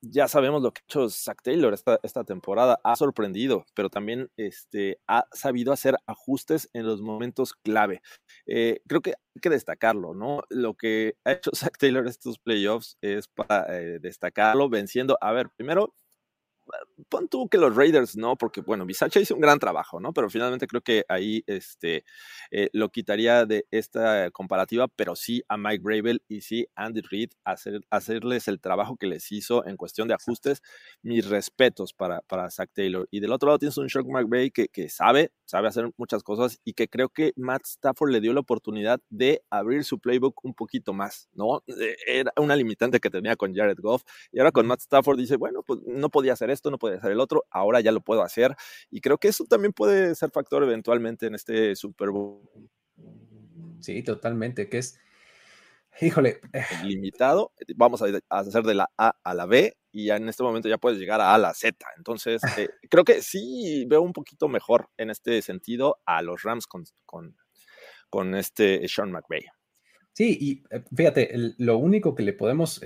ya sabemos lo que ha hecho Zach Taylor esta, esta temporada, ha sorprendido, pero también este, ha sabido hacer ajustes en los momentos clave. Eh, creo que hay que destacarlo, ¿no? Lo que ha hecho Zach Taylor estos playoffs es para eh, destacarlo, venciendo, a ver, primero, pon tú que los Raiders no, porque bueno, Bisacha hizo un gran trabajo, ¿no? Pero finalmente creo que ahí este, eh, lo quitaría de esta comparativa, pero sí a Mike Bravel y sí a Andy Reid hacer, hacerles el trabajo que les hizo en cuestión de ajustes. Mis respetos para, para Zach Taylor. Y del otro lado tienes un Sean McVay que, que sabe, sabe hacer muchas cosas y que creo que Matt Stafford le dio la oportunidad de abrir su playbook un poquito más, ¿no? Eh, era una limitante que tenía con Jared Goff y ahora con Matt Stafford dice, bueno, pues no podía hacer esto, no podía hacer el otro, ahora ya lo puedo hacer. Y creo que eso también puede ser factor eventualmente en este Super Bowl. Sí, totalmente, que es, híjole. Eh. Limitado, vamos a hacer de la A a la B y ya en este momento ya puedes llegar a, a la Z. Entonces, eh, creo que sí veo un poquito mejor en este sentido a los Rams con, con, con este Sean McVay. Sí, y eh, fíjate, lo único que le podemos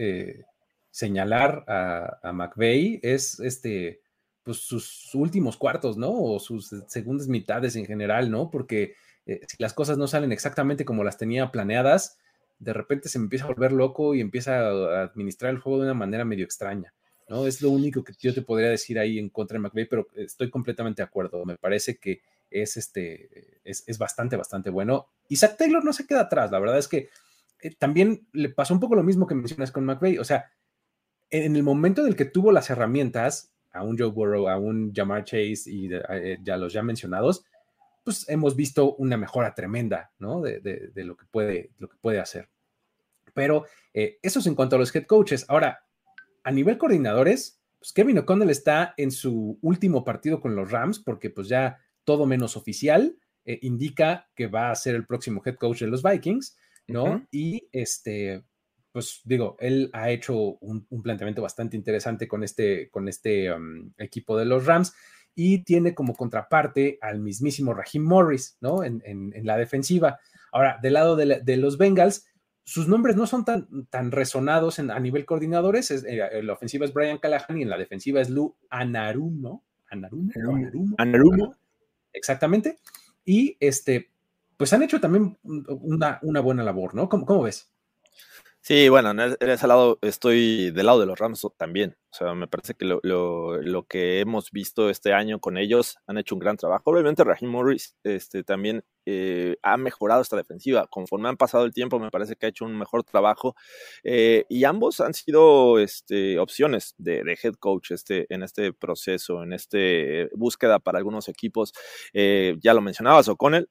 señalar a, McVeigh es este, pues sus últimos cuartos, ¿no? O sus segundas mitades en general, ¿no? Porque eh, si las cosas no salen exactamente como las tenía planeadas, de repente se empieza a volver loco y empieza a administrar el juego de una manera medio extraña, ¿no? Es lo único que yo te podría decir ahí en contra de McVeigh, pero estoy completamente de acuerdo. Me parece que es, este, es, es bastante, bastante bueno. Isaac Taylor no se queda atrás, la verdad es que eh, también le pasó un poco lo mismo que mencionas con McVeigh, o sea, en el momento en el que tuvo las herramientas, a un Joe Burrow, a un Jamar Chase y eh, ya los ya mencionados, pues hemos visto una mejora tremenda, ¿no? De, lo, que puede, lo que puede hacer. Pero eh, eso es en cuanto a los head coaches. Ahora, a nivel coordinadores, pues Kevin O'Connell está en su último partido con los Rams, porque pues ya todo menos oficial eh, indica que va a ser el próximo head coach de los Vikings, ¿no? Y este, pues digo, él ha hecho un, planteamiento bastante interesante con este, con este um, equipo de los Rams y tiene como contraparte al mismísimo Raheem Morris, ¿no? En, la defensiva. Ahora, del lado de, los Bengals, sus nombres no son tan, tan resonados a nivel coordinadores. Eh, en la ofensiva es Brian Callahan y en la defensiva es Lou Anarumo. Anarumo. Anarumo. Exactamente. Y este, pues han hecho también una, una buena labor, ¿no? ¿Cómo, cómo ves? Sí, bueno, en ese lado estoy del lado de los Rams también. O sea, me parece que lo, lo, que hemos visto este año con ellos han hecho un gran trabajo. Obviamente, Raheem Morris este, también eh, ha mejorado esta defensiva. Conforme han pasado el tiempo, me parece que ha hecho un mejor trabajo. Eh, y ambos han sido este, opciones de, head coach este, en este proceso, en esta búsqueda para algunos equipos. Eh, ya lo mencionabas, O'Connell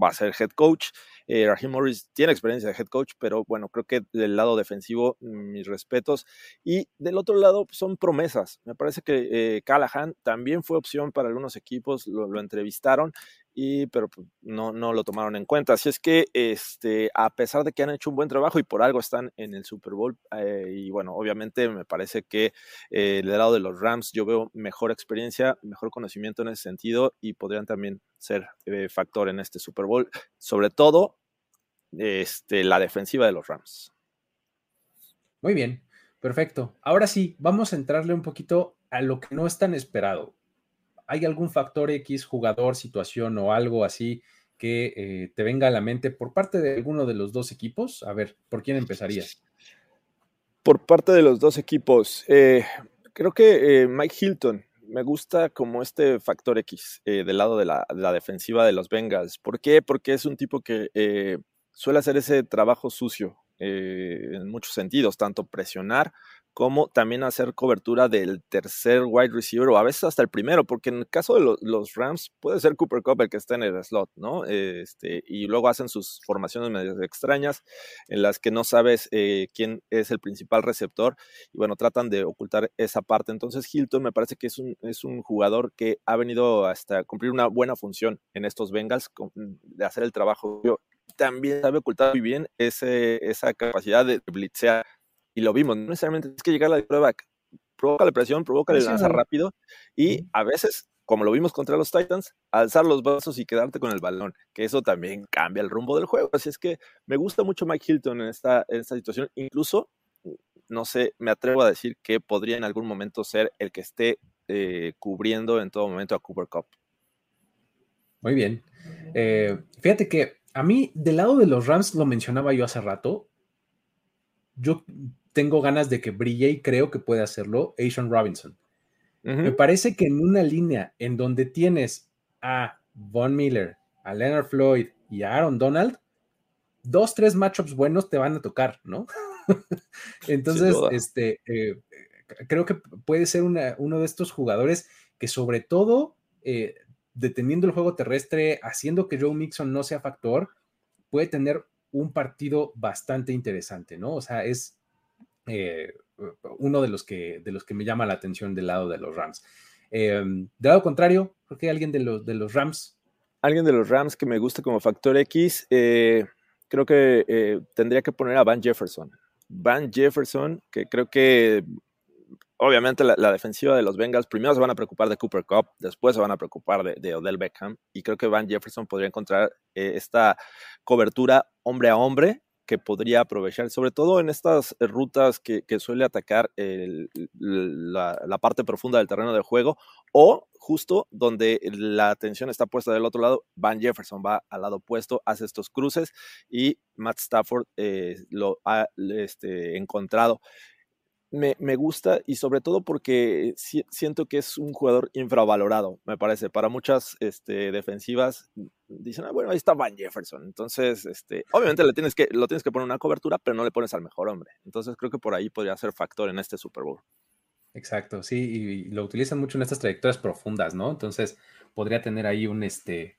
va a ser head coach. Eh, Raheem Morris tiene experiencia de head coach, pero bueno, creo que del lado defensivo, mis respetos. Y del otro lado, pues, son promesas. Me parece que eh, Callahan también fue opción para algunos equipos, lo entrevistaron y, pero pues, no, no lo tomaron en cuenta. Así es que, este, a pesar de que han hecho un buen trabajo y por algo están en el Super Bowl, eh, y bueno, obviamente me parece que eh, del lado de los Rams yo veo mejor experiencia, mejor conocimiento en ese sentido y podrían también ser eh, factor en este Super Bowl, sobre todo este, la defensiva de los Rams. Muy bien, perfecto. Ahora sí, vamos a entrarle un poquito a lo que no es tan esperado. ¿Hay algún factor X, jugador, situación o algo así que eh, te venga a la mente por parte de alguno de los dos equipos? A ver, ¿por quién empezarías? Por parte de los dos equipos, eh, creo que eh, Mike Hilton me gusta como este factor X del lado de la, de la, defensiva de los Bengals. ¿Por qué? Porque es un tipo que suele hacer ese trabajo sucio en muchos sentidos, tanto presionar como también hacer cobertura del tercer wide receiver o a veces hasta el primero, porque en el caso de los Rams puede ser Cooper Cup el que está en el slot, ¿no? Este, y luego hacen sus formaciones medio extrañas en las que no sabes eh, quién es el principal receptor y bueno, tratan de ocultar esa parte. Entonces Hilton me parece que es un, es un jugador que ha venido hasta cumplir una buena función en estos Bengals, de hacer el trabajo. También sabe ocultar muy bien ese, esa capacidad de blitzear y lo vimos, no necesariamente es que llegar a la prueba, provoca la presión, provoca el lanzar rápido y a veces, como lo vimos contra los Titans, alzar los brazos y quedarte con el balón, que eso también cambia el rumbo del juego. Así es que me gusta mucho Mike Hilton en esta, en esta situación, incluso, no sé, me atrevo a decir que podría en algún momento ser el que esté eh, cubriendo en todo momento a Cooper Cup. Muy bien. Eh, fíjate que a mí, del lado de los Rams, lo mencionaba yo hace rato, yo tengo ganas de que brille y creo que puede hacerlo Asian Robinson. Me parece que en una línea en donde tienes a Von Miller, a Leonard Floyd y a Aaron Donald, dos, tres matchups buenos te van a tocar, ¿no? Entonces, este, eh, creo que puede ser uno de estos jugadores que sobre todo eh, deteniendo el juego terrestre, haciendo que Joe Mixon no sea factor, puede tener un partido bastante interesante, ¿no? O sea, es eh, uno de los, que, de los que me llama la atención del lado de los Rams. Em, de lado contrario, creo que alguien de los, de los Rams. Alguien de los Rams que me gusta como factor X, eh, creo que tendría que poner a Van Jefferson. Van Jefferson, que creo que obviamente la, defensiva de los Bengals primero se van a preocupar de Cooper Cup, después se van a preocupar de, Odell Beckham y creo que Van Jefferson podría encontrar eh, esta cobertura hombre a hombre que podría aprovechar, sobre todo en estas rutas que, suele atacar la, parte profunda del terreno de juego o justo donde la atención está puesta del otro lado, Van Jefferson va al lado opuesto, hace estos cruces y Matt Stafford eh, lo ha este, encontrado me, gusta y sobre todo porque siento que es un jugador infravalorado, me parece. Para muchas este, defensivas dicen, ah, bueno, ahí está Van Jefferson. Entonces, este, obviamente le tienes que, lo tienes que poner una cobertura, pero no le pones al mejor hombre. Entonces creo que por ahí podría ser factor en este Super Bowl. Exacto, sí, y lo utilizan mucho en estas trayectorias profundas, ¿no? Entonces podría tener ahí un, este,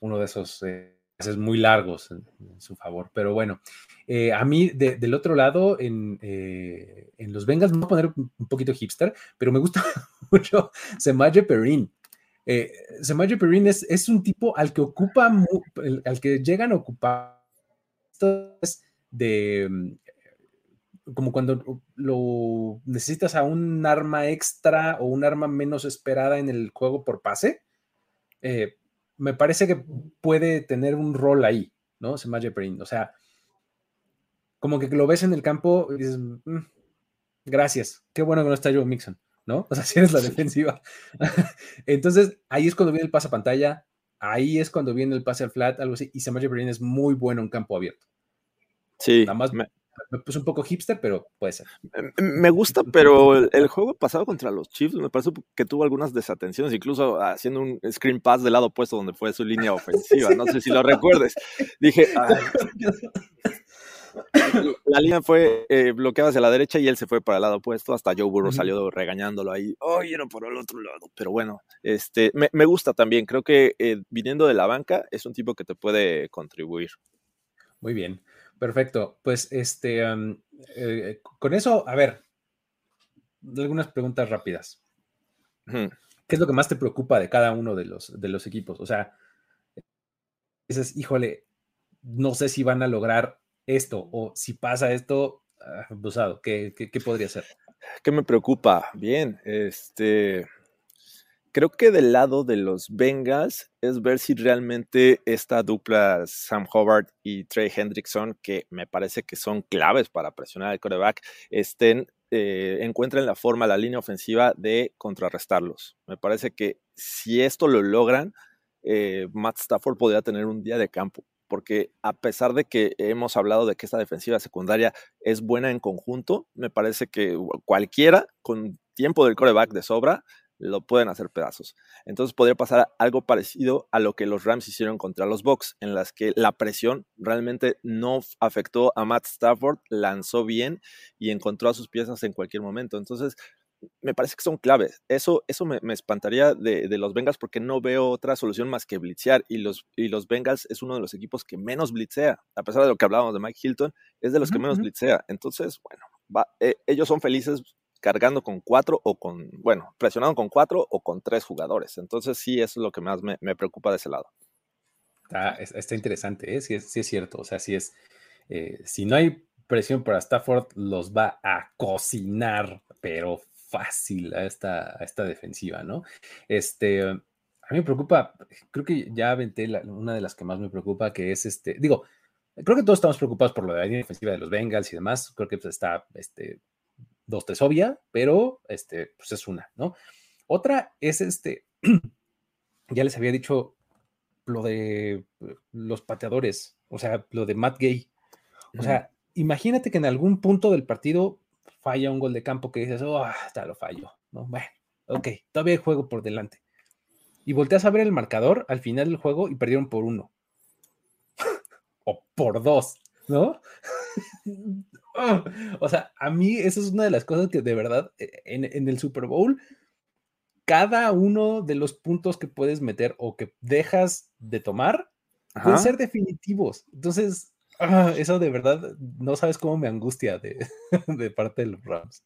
uno de esos... Eh, muy largos en, su favor. Pero bueno, eh, a mí del otro lado, en, eh, en, los Bengals, me voy a poner un poquito hipster, pero me gusta mucho Semaje Perrin. Eh, Semaje Perrin es, es, un tipo al que ocupa, al que llegan a ocupar de mm, como cuando lo necesitas a un arma extra o un arma menos esperada en el juego por pase. Eh, me parece que puede tener un rol ahí, ¿no? Semaje Perrin. O sea, como que lo ves en el campo y dices, mm, gracias, qué bueno que no está Joe Mixon, ¿no? O sea, si eres la defensiva. Entonces, ahí es cuando viene el pase a pantalla, ahí es cuando viene el pase al flat, algo así, y Semaje Perrin es muy bueno en campo abierto. Sí. Nada más me, me puse un poco hipster, pero puede ser. Me gusta, pero el, juego pasado contra los Chiefs me parece que tuvo algunas desatenciones, incluso haciendo un screen pass del lado opuesto donde fue su línea ofensiva. No sé si lo recuerdes. Dije, la línea fue eh, bloqueada hacia la derecha y él se fue para el lado opuesto. Hasta Joe Burrow salió regañándolo ahí. ¡Ay, era por el otro lado! Pero bueno, este, me, gusta también. Creo que eh, viniendo de la banca es un tipo que te puede contribuir. Muy bien. Perfecto. Pues este, eh, con eso, a ver, algunas preguntas rápidas. ¿Qué es lo que más te preocupa de cada uno de los, de los equipos? O sea, dices, híjole, no sé si van a lograr esto o si pasa esto, abusado, ah, ¿qué, qué podría ser? ¿Qué me preocupa? Bien, este, Creo que del lado de los Bengals es ver si realmente esta dupla Sam Howard y Trey Hendrickson, que me parece que son claves para presionar al quarterback, estén, eh, encuentren la forma, la línea ofensiva de contrarrestarlos. Me parece que si esto lo logran, eh, Matt Stafford podría tener un día de campo porque a pesar de que hemos hablado de que esta defensiva secundaria es buena en conjunto, me parece que cualquiera con tiempo del coreback de sobra lo pueden hacer pedazos. Entonces podría pasar algo parecido a lo que los Rams hicieron contra los Bucks, en las que la presión realmente no afectó a Matt Stafford, lanzó bien y encontró a sus piezas en cualquier momento. Entonces, me parece que son claves. Eso, eso me, espantaría de, los Bengals porque no veo otra solución más que blitzear. Y los, y los Bengals es uno de los equipos que menos blitzea. A pesar de lo que hablábamos de Mike Hilton, es de los que menos blitzea. Entonces, bueno, eh, ellos son felices cargando con cuatro o con, bueno, presionando con cuatro o con tres jugadores. Entonces sí, eso es lo que más me, preocupa de ese lado. Está, interesante, ¿eh? sí, es, cierto. O sea, si es, eh, si no hay presión para Stafford, los va a cocinar, pero fácil a esta, a esta defensiva, ¿no? Este, a mí me preocupa, creo que ya aventé una de las que más me preocupa, que es este, digo, creo que todos estamos preocupados por lo de la línea defensiva de los Bengals y demás, creo que pues, está este, dos, tres obvia, pero este, pues es una, ¿no? Otra es este, ya les había dicho lo de eh, los pateadores, o sea, lo de Matt Gay. O sea, imagínate que en algún punto del partido falla un gol de campo que dices, oh, hasta lo fallo, ¿no? Bueno, ok, todavía hay juego por delante. Y volteas a ver el marcador al final del juego y perdieron por uno. o por dos, ¿no? o sea, a mí esa es una de las cosas que de verdad eh, en, el Super Bowl, cada uno de los puntos que puedes meter o que dejas de tomar pueden ser definitivos. Entonces, ah, eso de verdad no sabes cómo me angustia de, parte de los Rams.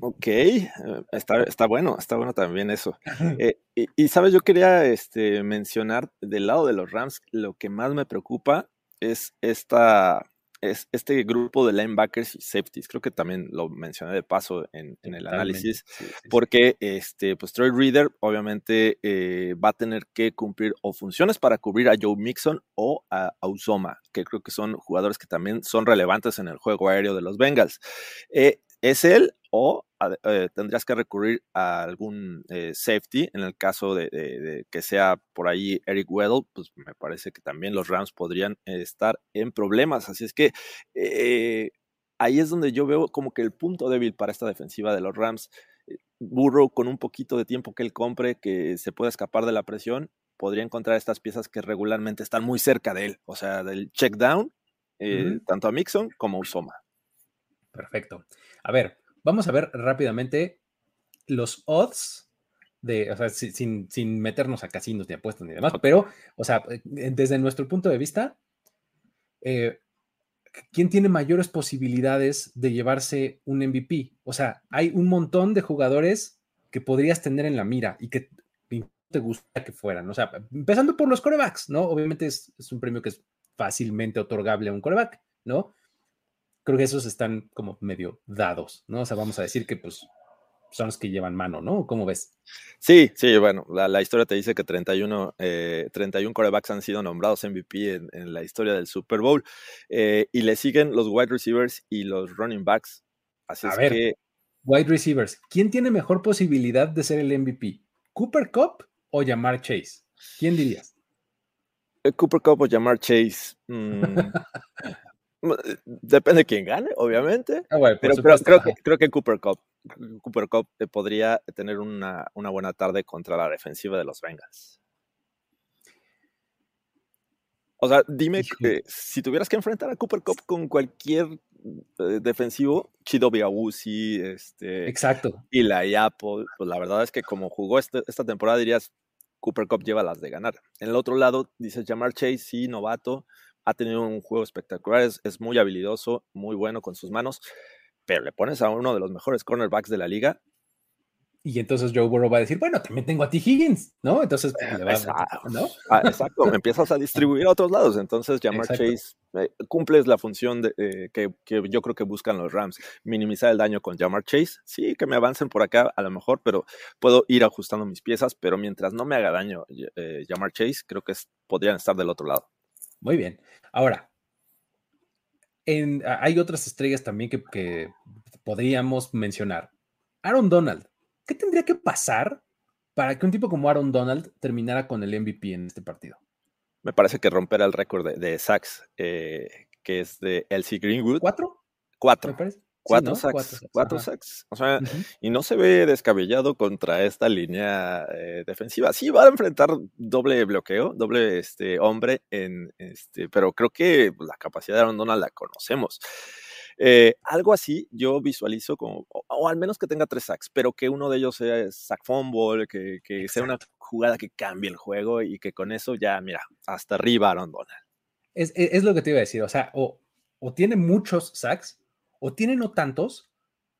Ok, eh, está, está, bueno, está bueno también eso. Eh, y, sabes, yo quería este, mencionar del lado de los Rams, lo que más me preocupa es esta es este grupo de linebackers y safeties. Creo que también lo mencioné de paso en, el análisis, porque este, pues Troy Reader obviamente eh, va a tener que cumplir o funciones para cubrir a Joe Mixon o a, Usoma, que creo que son jugadores que también son relevantes en el juego aéreo de los Bengals. Eh, ¿Es él o eh, tendrías que recurrir a algún eh, safety en el caso de, que sea por ahí Eric Weddle, pues me parece que también los Rams podrían estar en problemas. Así es que eh, ahí es donde yo veo como que el punto débil para esta defensiva de los Rams. Burrow con un poquito de tiempo que él compre, que se pueda escapar de la presión, podría encontrar estas piezas que regularmente están muy cerca de él, o sea, del check down, tanto a Mixon como a Usoma. Perfecto. A ver, vamos a ver rápidamente los odds de, o sea, sin, meternos a casinos ni apuestas ni demás, pero, o sea, desde nuestro punto de vista, eh, ¿quién tiene mayores posibilidades de llevarse un MVP? O sea, hay un montón de jugadores que podrías tener en la mira y que te gusta que fueran. O sea, empezando por los corebacks, ¿no? Obviamente es, es un premio que es fácilmente otorgable a un coreback, ¿no? Creo que esos están como medio dados, ¿no? O sea, vamos a decir que pues son los que llevan mano, ¿no? ¿Cómo ves? Sí, sí, bueno, la, historia te dice que 31, 31 eh, corebacks han sido nombrados MVP en, la historia del Super Bowl eh, y le siguen los wide receivers y los running backs. Así a es ver, que... wide receivers, ¿quién tiene mejor posibilidad de ser el MVP? ¿Cooper Cup o Jamar Chase? ¿Quién dirías? Eh, Cooper Cup o Jamar Chase. Mm, depende de quién gane, obviamente. Ah, pero, creo, que, creo que Cooper Cup, Cooper Cup eh, podría tener una, buena tarde contra la defensiva de los Bengals. O sea, dime que si tuvieras que enfrentar a Cooper Cup con cualquier eh, defensivo, Chido Biawusi, este. Exacto. Y la Apple, pues la verdad es que como jugó este, esta temporada, dirías Cooper Cup lleva las de ganar. En el otro lado, dices Jamar Chase, sí, novato, ha tenido un juego espectacular, es, muy habilidoso, muy bueno con sus manos, pero le pones a uno de los mejores cornerbacks de la liga. Y entonces Joe Burrow va a decir, bueno, también tengo a T. Higgins, ¿no? Entonces, pues, le va exacto, ¿no? Ah, exacto, empiezas a distribuir a otros lados. Entonces, Jamar Chase eh, cumples la función de, eh, que, yo creo que buscan los Rams, minimizar el daño con Jamar Chase. Sí, que me avancen por acá a lo mejor, pero puedo ir ajustando mis piezas, pero mientras no me haga daño eh, Jamar Chase, creo que podrían estar del otro lado. Muy bien. Ahora, hay otras estrellas también que, podríamos mencionar. Aaron Donald, ¿qué tendría que pasar para que un tipo como Aaron Donald terminara con el MVP en este partido? Me parece que romperá el récord de, de sacks, eh, que es de Elsie Greenwood. ¿Cuatro? Cuatro. Me parece. Cuatro, sacks, cuatro sacks. O sea, y no se ve descabellado contra esta línea eh, defensiva. Sí, va a enfrentar doble bloqueo, doble este, hombre, en, este, pero creo que la capacidad de Aaron Donald la conocemos. Eh, algo así yo visualizo como, o, al menos que tenga tres sacks, pero que uno de ellos sea sack fumble, que, que sea una jugada que cambie el juego y que con eso ya, mira, hasta arriba Aaron Donald. Es, es, lo que te iba a decir, o sea, o, o tiene muchos sacks o tiene no tantos,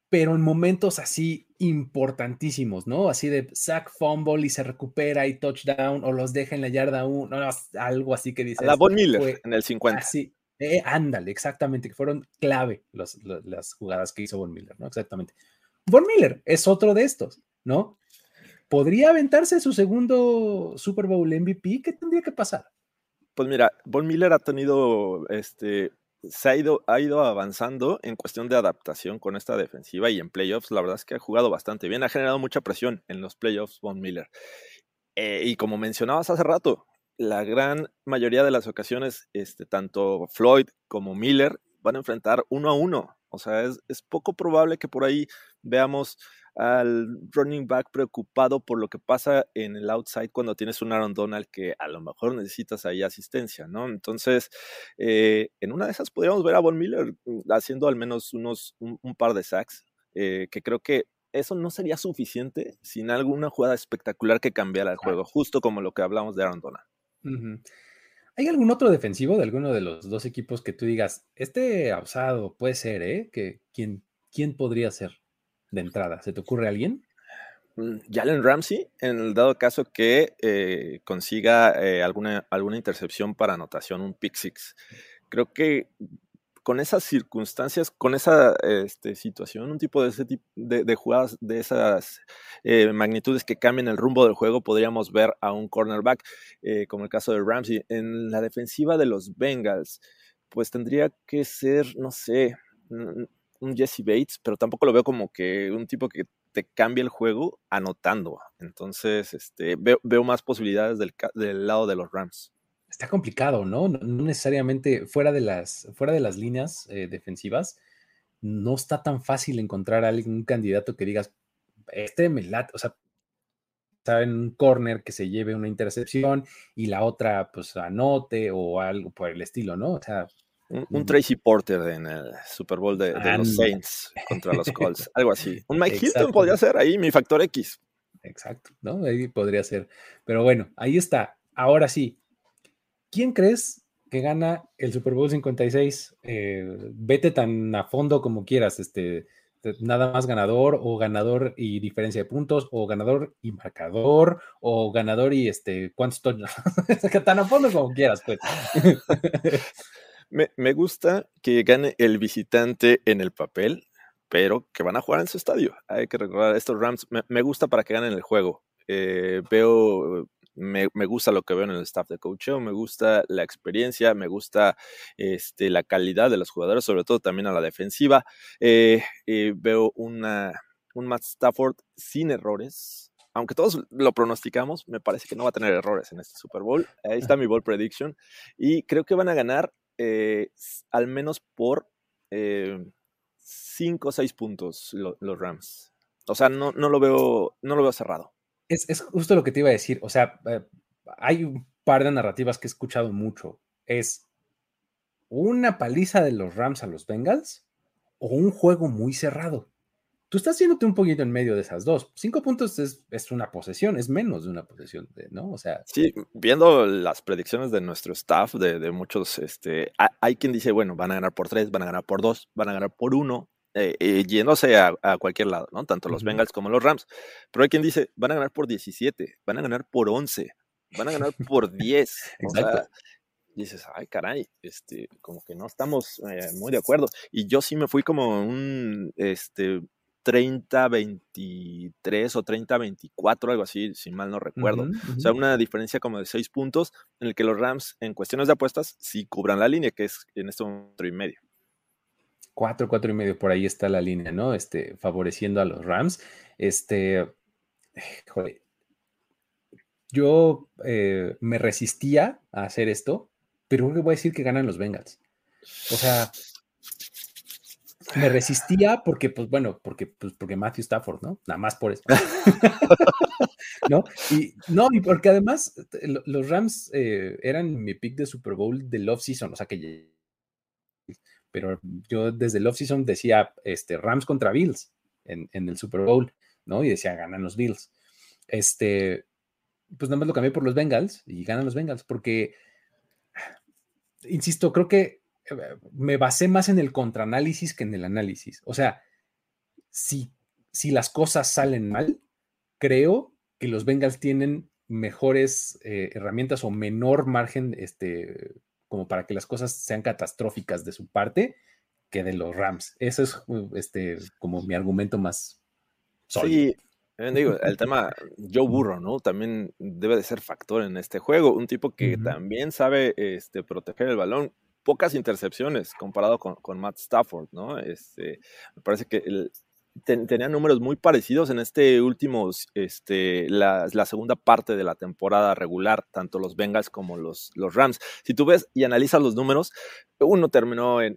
pero en momentos así importantísimos, ¿no? Así de sack fumble y se recupera y touchdown, o los deja en la yarda uno, algo así que dice. La Von Miller en el 50. Así, eh, ándale, exactamente, que fueron clave las jugadas que hizo Von Miller, ¿no? Exactamente. Von Miller es otro de estos, ¿no? ¿Podría aventarse su segundo Super Bowl MVP? ¿Qué tendría que pasar? Pues mira, Von Miller ha tenido este, se ha ido, ha ido avanzando en cuestión de adaptación con esta defensiva y en playoffs, la verdad es que ha jugado bastante bien, ha generado mucha presión en los playoffs Von Miller. Eh, y como mencionabas hace rato, la gran mayoría de las ocasiones, este, tanto Floyd como Miller van a enfrentar uno a uno. O sea, es, poco probable que por ahí veamos al running back preocupado por lo que pasa en el outside cuando tienes un Aaron Donald que a lo mejor necesitas ahí asistencia, ¿no? Entonces, eh, en una de esas podríamos ver a Von Miller mm, haciendo al menos unos, un, par de sacks, eh, que creo que eso no sería suficiente sin alguna jugada espectacular que cambiara el juego, justo como lo que hablamos de Aaron Donald. ¿Hay algún otro defensivo de alguno de los dos equipos que tú digas, este abusado puede ser, ¿eh? Que, ¿quién, ¿Quién podría ser de entrada? ¿Se te ocurre alguien? Mm, Jalen Ramsey, en el dado caso que eh, consiga eh, alguna, alguna intercepción para anotación, un pick six. Creo que con esas circunstancias, con esa este, situación, un tipo de, ese tipo de, jugadas de esas eh, magnitudes que cambien el rumbo del juego, podríamos ver a un cornerback, como el caso de Ramsey. En la defensiva de los Bengals, pues tendría que ser, no sé, un Jesse Bates, pero tampoco lo veo como que un tipo que te cambie el juego anotando. Entonces, este, veo, veo más posibilidades del, del lado de los Rams está complicado, ¿no? No, necesariamente fuera de las, fuera de las líneas eh, defensivas, no está tan fácil encontrar a alguien, un candidato que digas, este me late, o sea, en un corner que se lleve una intercepción y la otra pues anote o algo por el estilo, ¿no? O sea, un. Tracy Porter en el Super Bowl de, los Saints contra los Colts, algo así. Un Mike Hilton podría ser ahí, mi factor X. Exacto, ¿no? Ahí podría ser. Pero bueno, ahí está. Ahora sí, ¿quién crees que gana el Super Bowl 56? Eh, vete tan a fondo como quieras, este, nada más ganador o ganador y diferencia de puntos o ganador y marcador o ganador y este, ¿cuántos tan a fondo como quieras, pues. me, gusta que gane el visitante en el papel, pero que van a jugar en su estadio. Hay que recordar, estos Rams me, gusta para que ganen el juego. Eh, veo me, gusta lo que veo en el staff de coaching, me gusta la experiencia, me gusta este, la calidad de los jugadores, sobre todo también a la defensiva. Eh, eh, veo una, un Matt Stafford sin errores. Aunque todos lo pronosticamos, me parece que no va a tener errores en este Super Bowl. Ahí está mi ball prediction. Y creo que van a ganar eh, al menos por 5 o 6 puntos los Rams. O sea, no, no, lo veo, no lo veo cerrado. Es, justo lo que te iba a decir. O sea, eh, hay un par de narrativas que he escuchado mucho. Es una paliza de los Rams a los Bengals o un juego muy cerrado. Tú estás haciéndote un poquito en medio de esas dos. Cinco puntos es, una posesión, es menos de una posesión, ¿no? O sea. Sí, viendo las predicciones de nuestro staff, de, muchos, este, hay quien dice, bueno, van a ganar por tres, van a ganar por dos, van a ganar por uno, eh, eh, yéndose a, cualquier lado, ¿no? Tanto los Bengals como los Rams. Pero hay quien dice, van a ganar por 17, van a ganar por 11, van a ganar por 10. o sea, dices, ay, caray, este, como que no estamos eh, muy de acuerdo. Y yo sí me fui como un, este, 30-23 o 30-24, algo así, si mal no recuerdo. O sea, una diferencia como de 6 puntos en el que los Rams, en cuestiones de apuestas, sí cubran la línea, que es en este momento y medio. Cuatro, cuatro y medio, por ahí está la línea, ¿no? Este, favoreciendo a los Rams. Este, joder, yo eh, me resistía a hacer esto, pero creo que voy a decir que ganan los Bengals. O sea, me resistía porque, pues bueno, porque, pues, porque Matthew Stafford, ¿no? Nada más por eso. ¿No? Y no, y porque además los Rams eh, eran mi pick de Super Bowl del off-season, o sea que pero yo desde el offseason decía este, Rams contra Bills en, el Super Bowl, ¿no? Y decía, ganan los Bills. Este, pues nada más lo cambié por los Bengals y ganan los Bengals, porque, insisto, creo que eh, me basé más en el contraanálisis que en el análisis. O sea, si, si las cosas salen mal, creo que los Bengals tienen mejores eh, herramientas o menor margen este, como para que las cosas sean catastróficas de su parte que de los Rams. Ese es uh, este, como mi argumento más sólido. Sí, digo, el tema Joe Burrow, ¿no? También debe de ser factor en este juego. Un tipo que también sabe este, proteger el balón. Pocas intercepciones comparado con, Matt Stafford, ¿no? Este, me parece que tenían números muy parecidos en este último, este, la, segunda parte de la temporada regular, tanto los Bengals como los, los Rams. Si tú ves y analizas los números, uno terminó en,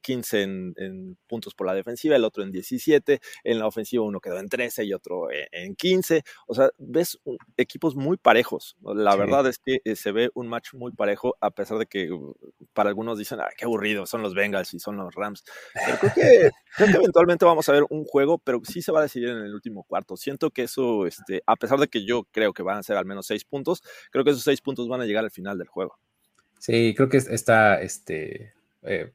15 en, puntos por la defensiva, el otro en 17, en la ofensiva uno quedó en 13 y otro en, 15. O sea, ves equipos muy parejos. La verdad es que eh, se ve un match muy parejo, a pesar de que uh, para algunos dicen, ah, qué aburrido, son los Bengals y son los Rams. Pero creo que, creo que eventualmente vamos a ver un juego, pero sí se va a decidir en el último cuarto. Siento que eso, este, a pesar de que yo creo que van a ser al menos seis puntos, creo que esos seis puntos van a llegar al final del juego. Sí, creo que está, este, eh,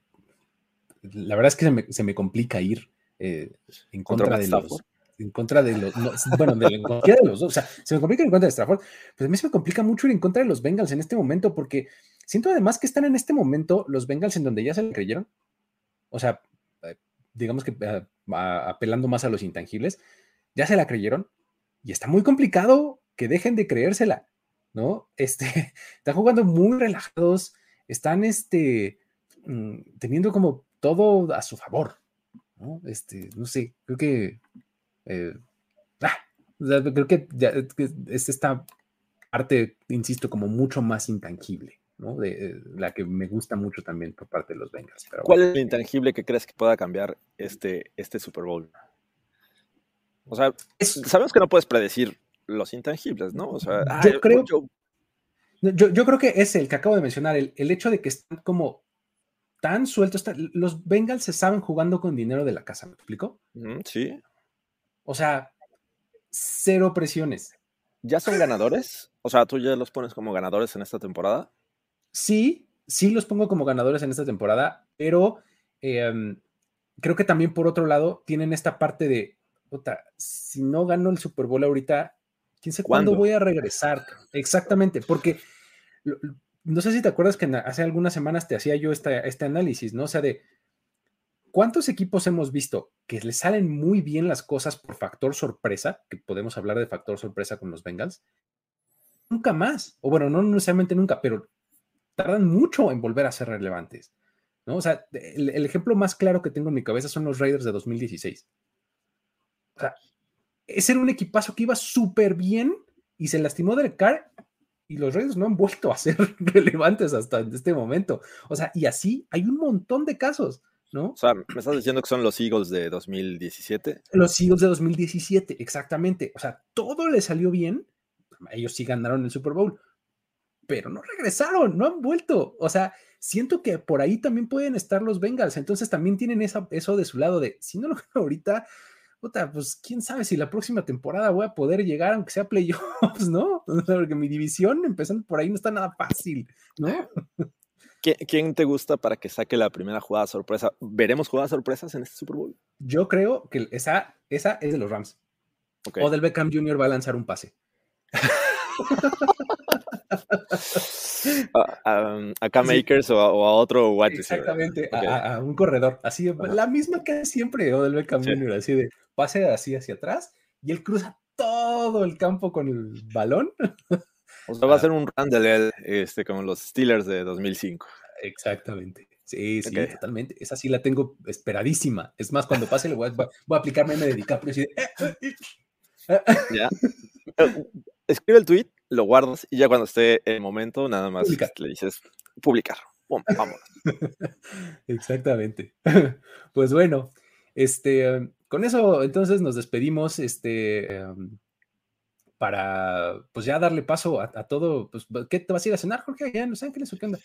la verdad es que se me, complica ir eh, en contra, de los, en contra de los, bueno, de, en contra de los dos, o sea, se me complica en contra de Stafford, pero a mí se me complica mucho ir en contra de los Bengals en este momento, porque siento además que están en este momento los Bengals en donde ya se le creyeron, o sea, eh, digamos que apelando más a los intangibles, ya se la creyeron y está muy complicado que dejen de creérsela, ¿no? Este, están jugando muy relajados, están este, mm, teniendo como todo a su favor, ¿no? Este, no sé, creo que, eh, ah, creo que, ya, es esta parte, insisto, como mucho más intangible. ¿no? De, eh, la que me gusta mucho también por parte de los Bengals. ¿Cuál es el intangible que crees que pueda cambiar este, este Super Bowl? O sea, sabemos que no puedes predecir los intangibles, ¿no? O sea, yo creo. Yo, creo que es el que acabo de mencionar, el, hecho de que están como tan sueltos. los Bengals se saben jugando con dinero de la casa, ¿me explico? sí. O sea, cero presiones. ¿Ya son ganadores? O sea, ¿tú ya los pones como ganadores en esta temporada? Sí, sí los pongo como ganadores en esta temporada, pero em, creo que también por otro lado tienen esta parte de, otra, si no gano el Super Bowl ahorita, quién sabe cuándo, voy a regresar. Exactamente, porque no sé si te acuerdas que hace algunas semanas te hacía yo este análisis, ¿no? O sea, de cuántos equipos hemos visto que les salen muy bien las cosas por factor sorpresa, que podemos hablar de factor sorpresa con los Bengals, nunca más, o bueno, no necesariamente nunca, pero tardan mucho en volver a ser relevantes. ¿no? O sea, el, ejemplo más claro que tengo en mi cabeza son los Raiders de 2016. O sea, ese era un equipazo que iba súper bien y se lastimó Derek Carr y los Raiders no han vuelto a ser relevantes hasta este momento. O sea, y así hay un montón de casos, ¿no? O sea, me estás diciendo que son los Eagles de 2017. Los Eagles de 2017, exactamente. O sea, todo le salió bien. Ellos sí ganaron el Super Bowl, pero no regresaron, no han vuelto. O sea, siento que por ahí también pueden estar los Bengals. Entonces también tienen eso de su lado de, si no lo gano ahorita, puta, pues quién sabe si la próxima temporada voy a poder llegar, aunque sea playoffs, ¿no? Porque mi división, empezando por ahí, no está nada fácil, ¿no? ¿Quién te gusta para que saque la primera jugada sorpresa? ¿Veremos jugadas sorpresas en este Super Bowl? Yo creo que esa, esa es de los Rams. O del Beckham Jr. va a lanzar un pase. a, acá Makers o a, otro wide Exactamente, a, un corredor. Así, la misma que siempre, o del Jr., así de pase así hacia atrás y él cruza todo el campo con el balón. O sea, va a ah. ser un run de este, como los Steelers de 2005. Exactamente. Sí, sí, totalmente. Esa sí la tengo esperadísima. Es más, cuando pase, le voy a, voy a aplicarme de DiCaprio. Así de, eh, eh, eh". Ya. Escribe el tweet lo guardas y ya cuando esté el momento, nada más le dices publicar. vamos. Exactamente. Pues bueno, este, con eso entonces nos despedimos. Este, em, para pues ya darle paso a, todo. Pues, ¿Qué te vas a ir a cenar, Jorge, allá en Los Ángeles o qué onda?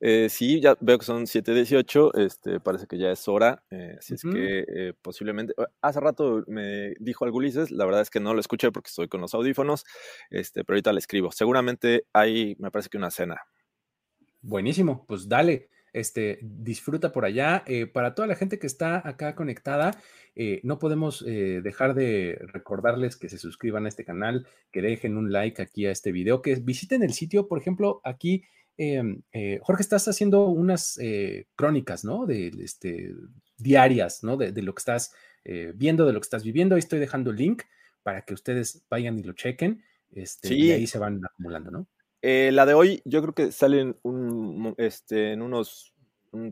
Eh, sí, ya veo que son 7.18, este, parece que ya es hora, eh, así es que eh, posiblemente, ah, hace rato me dijo algo Ulises, la verdad es que no lo escuché porque estoy con los audífonos, este, pero ahorita le escribo, seguramente hay, me parece que una cena. Buenísimo, pues dale, este, disfruta por allá. para toda la gente que está acá conectada, no podemos dejar de recordarles que se suscriban a este canal, que dejen un like aquí a este video, que visiten el sitio, por ejemplo, aquí Em, eh, Jorge, estás haciendo unas eh, crónicas, ¿no? De, este, diarias, ¿no? De, lo que estás eh, viendo, de lo que estás viviendo. Ahí estoy dejando el link para que ustedes vayan y lo chequen. Este, Y ahí se van acumulando, ¿no? La de hoy, yo creo que salen un, este, en unos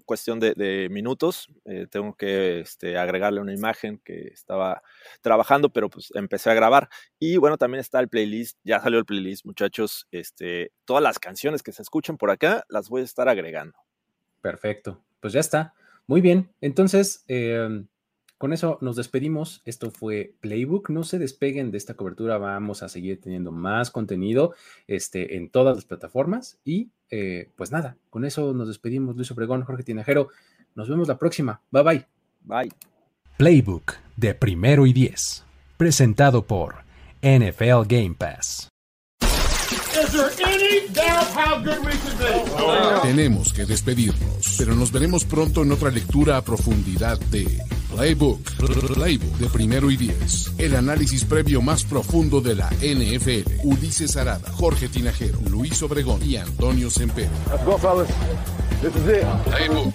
cuestión de, minutos. Eh, tengo que este, agregarle una imagen que estaba trabajando, pero pues empecé a grabar. Y bueno, también está el playlist. Ya salió el playlist, muchachos. Este, todas las canciones que se escuchan por acá las voy a estar agregando. Perfecto. Pues ya está. Muy bien. Entonces, em, con eso nos despedimos. Esto fue Playbook. No se despeguen de esta cobertura. Vamos a seguir teniendo más contenido este, en todas las plataformas. Y eh, pues nada, con eso nos despedimos. Luis Obregón, Jorge Tinajero. Nos vemos la próxima. Bye bye. Bye. Playbook de primero y diez. Presentado por NFL Game Pass. Tenemos que despedirnos, pero nos veremos pronto en otra lectura a profundidad de Playbook, Playbook de primero y diez. El análisis previo más profundo de la NFL. Ulises Arada, Jorge Tinajero, Luis Obregón y Antonio Semper. Playbook.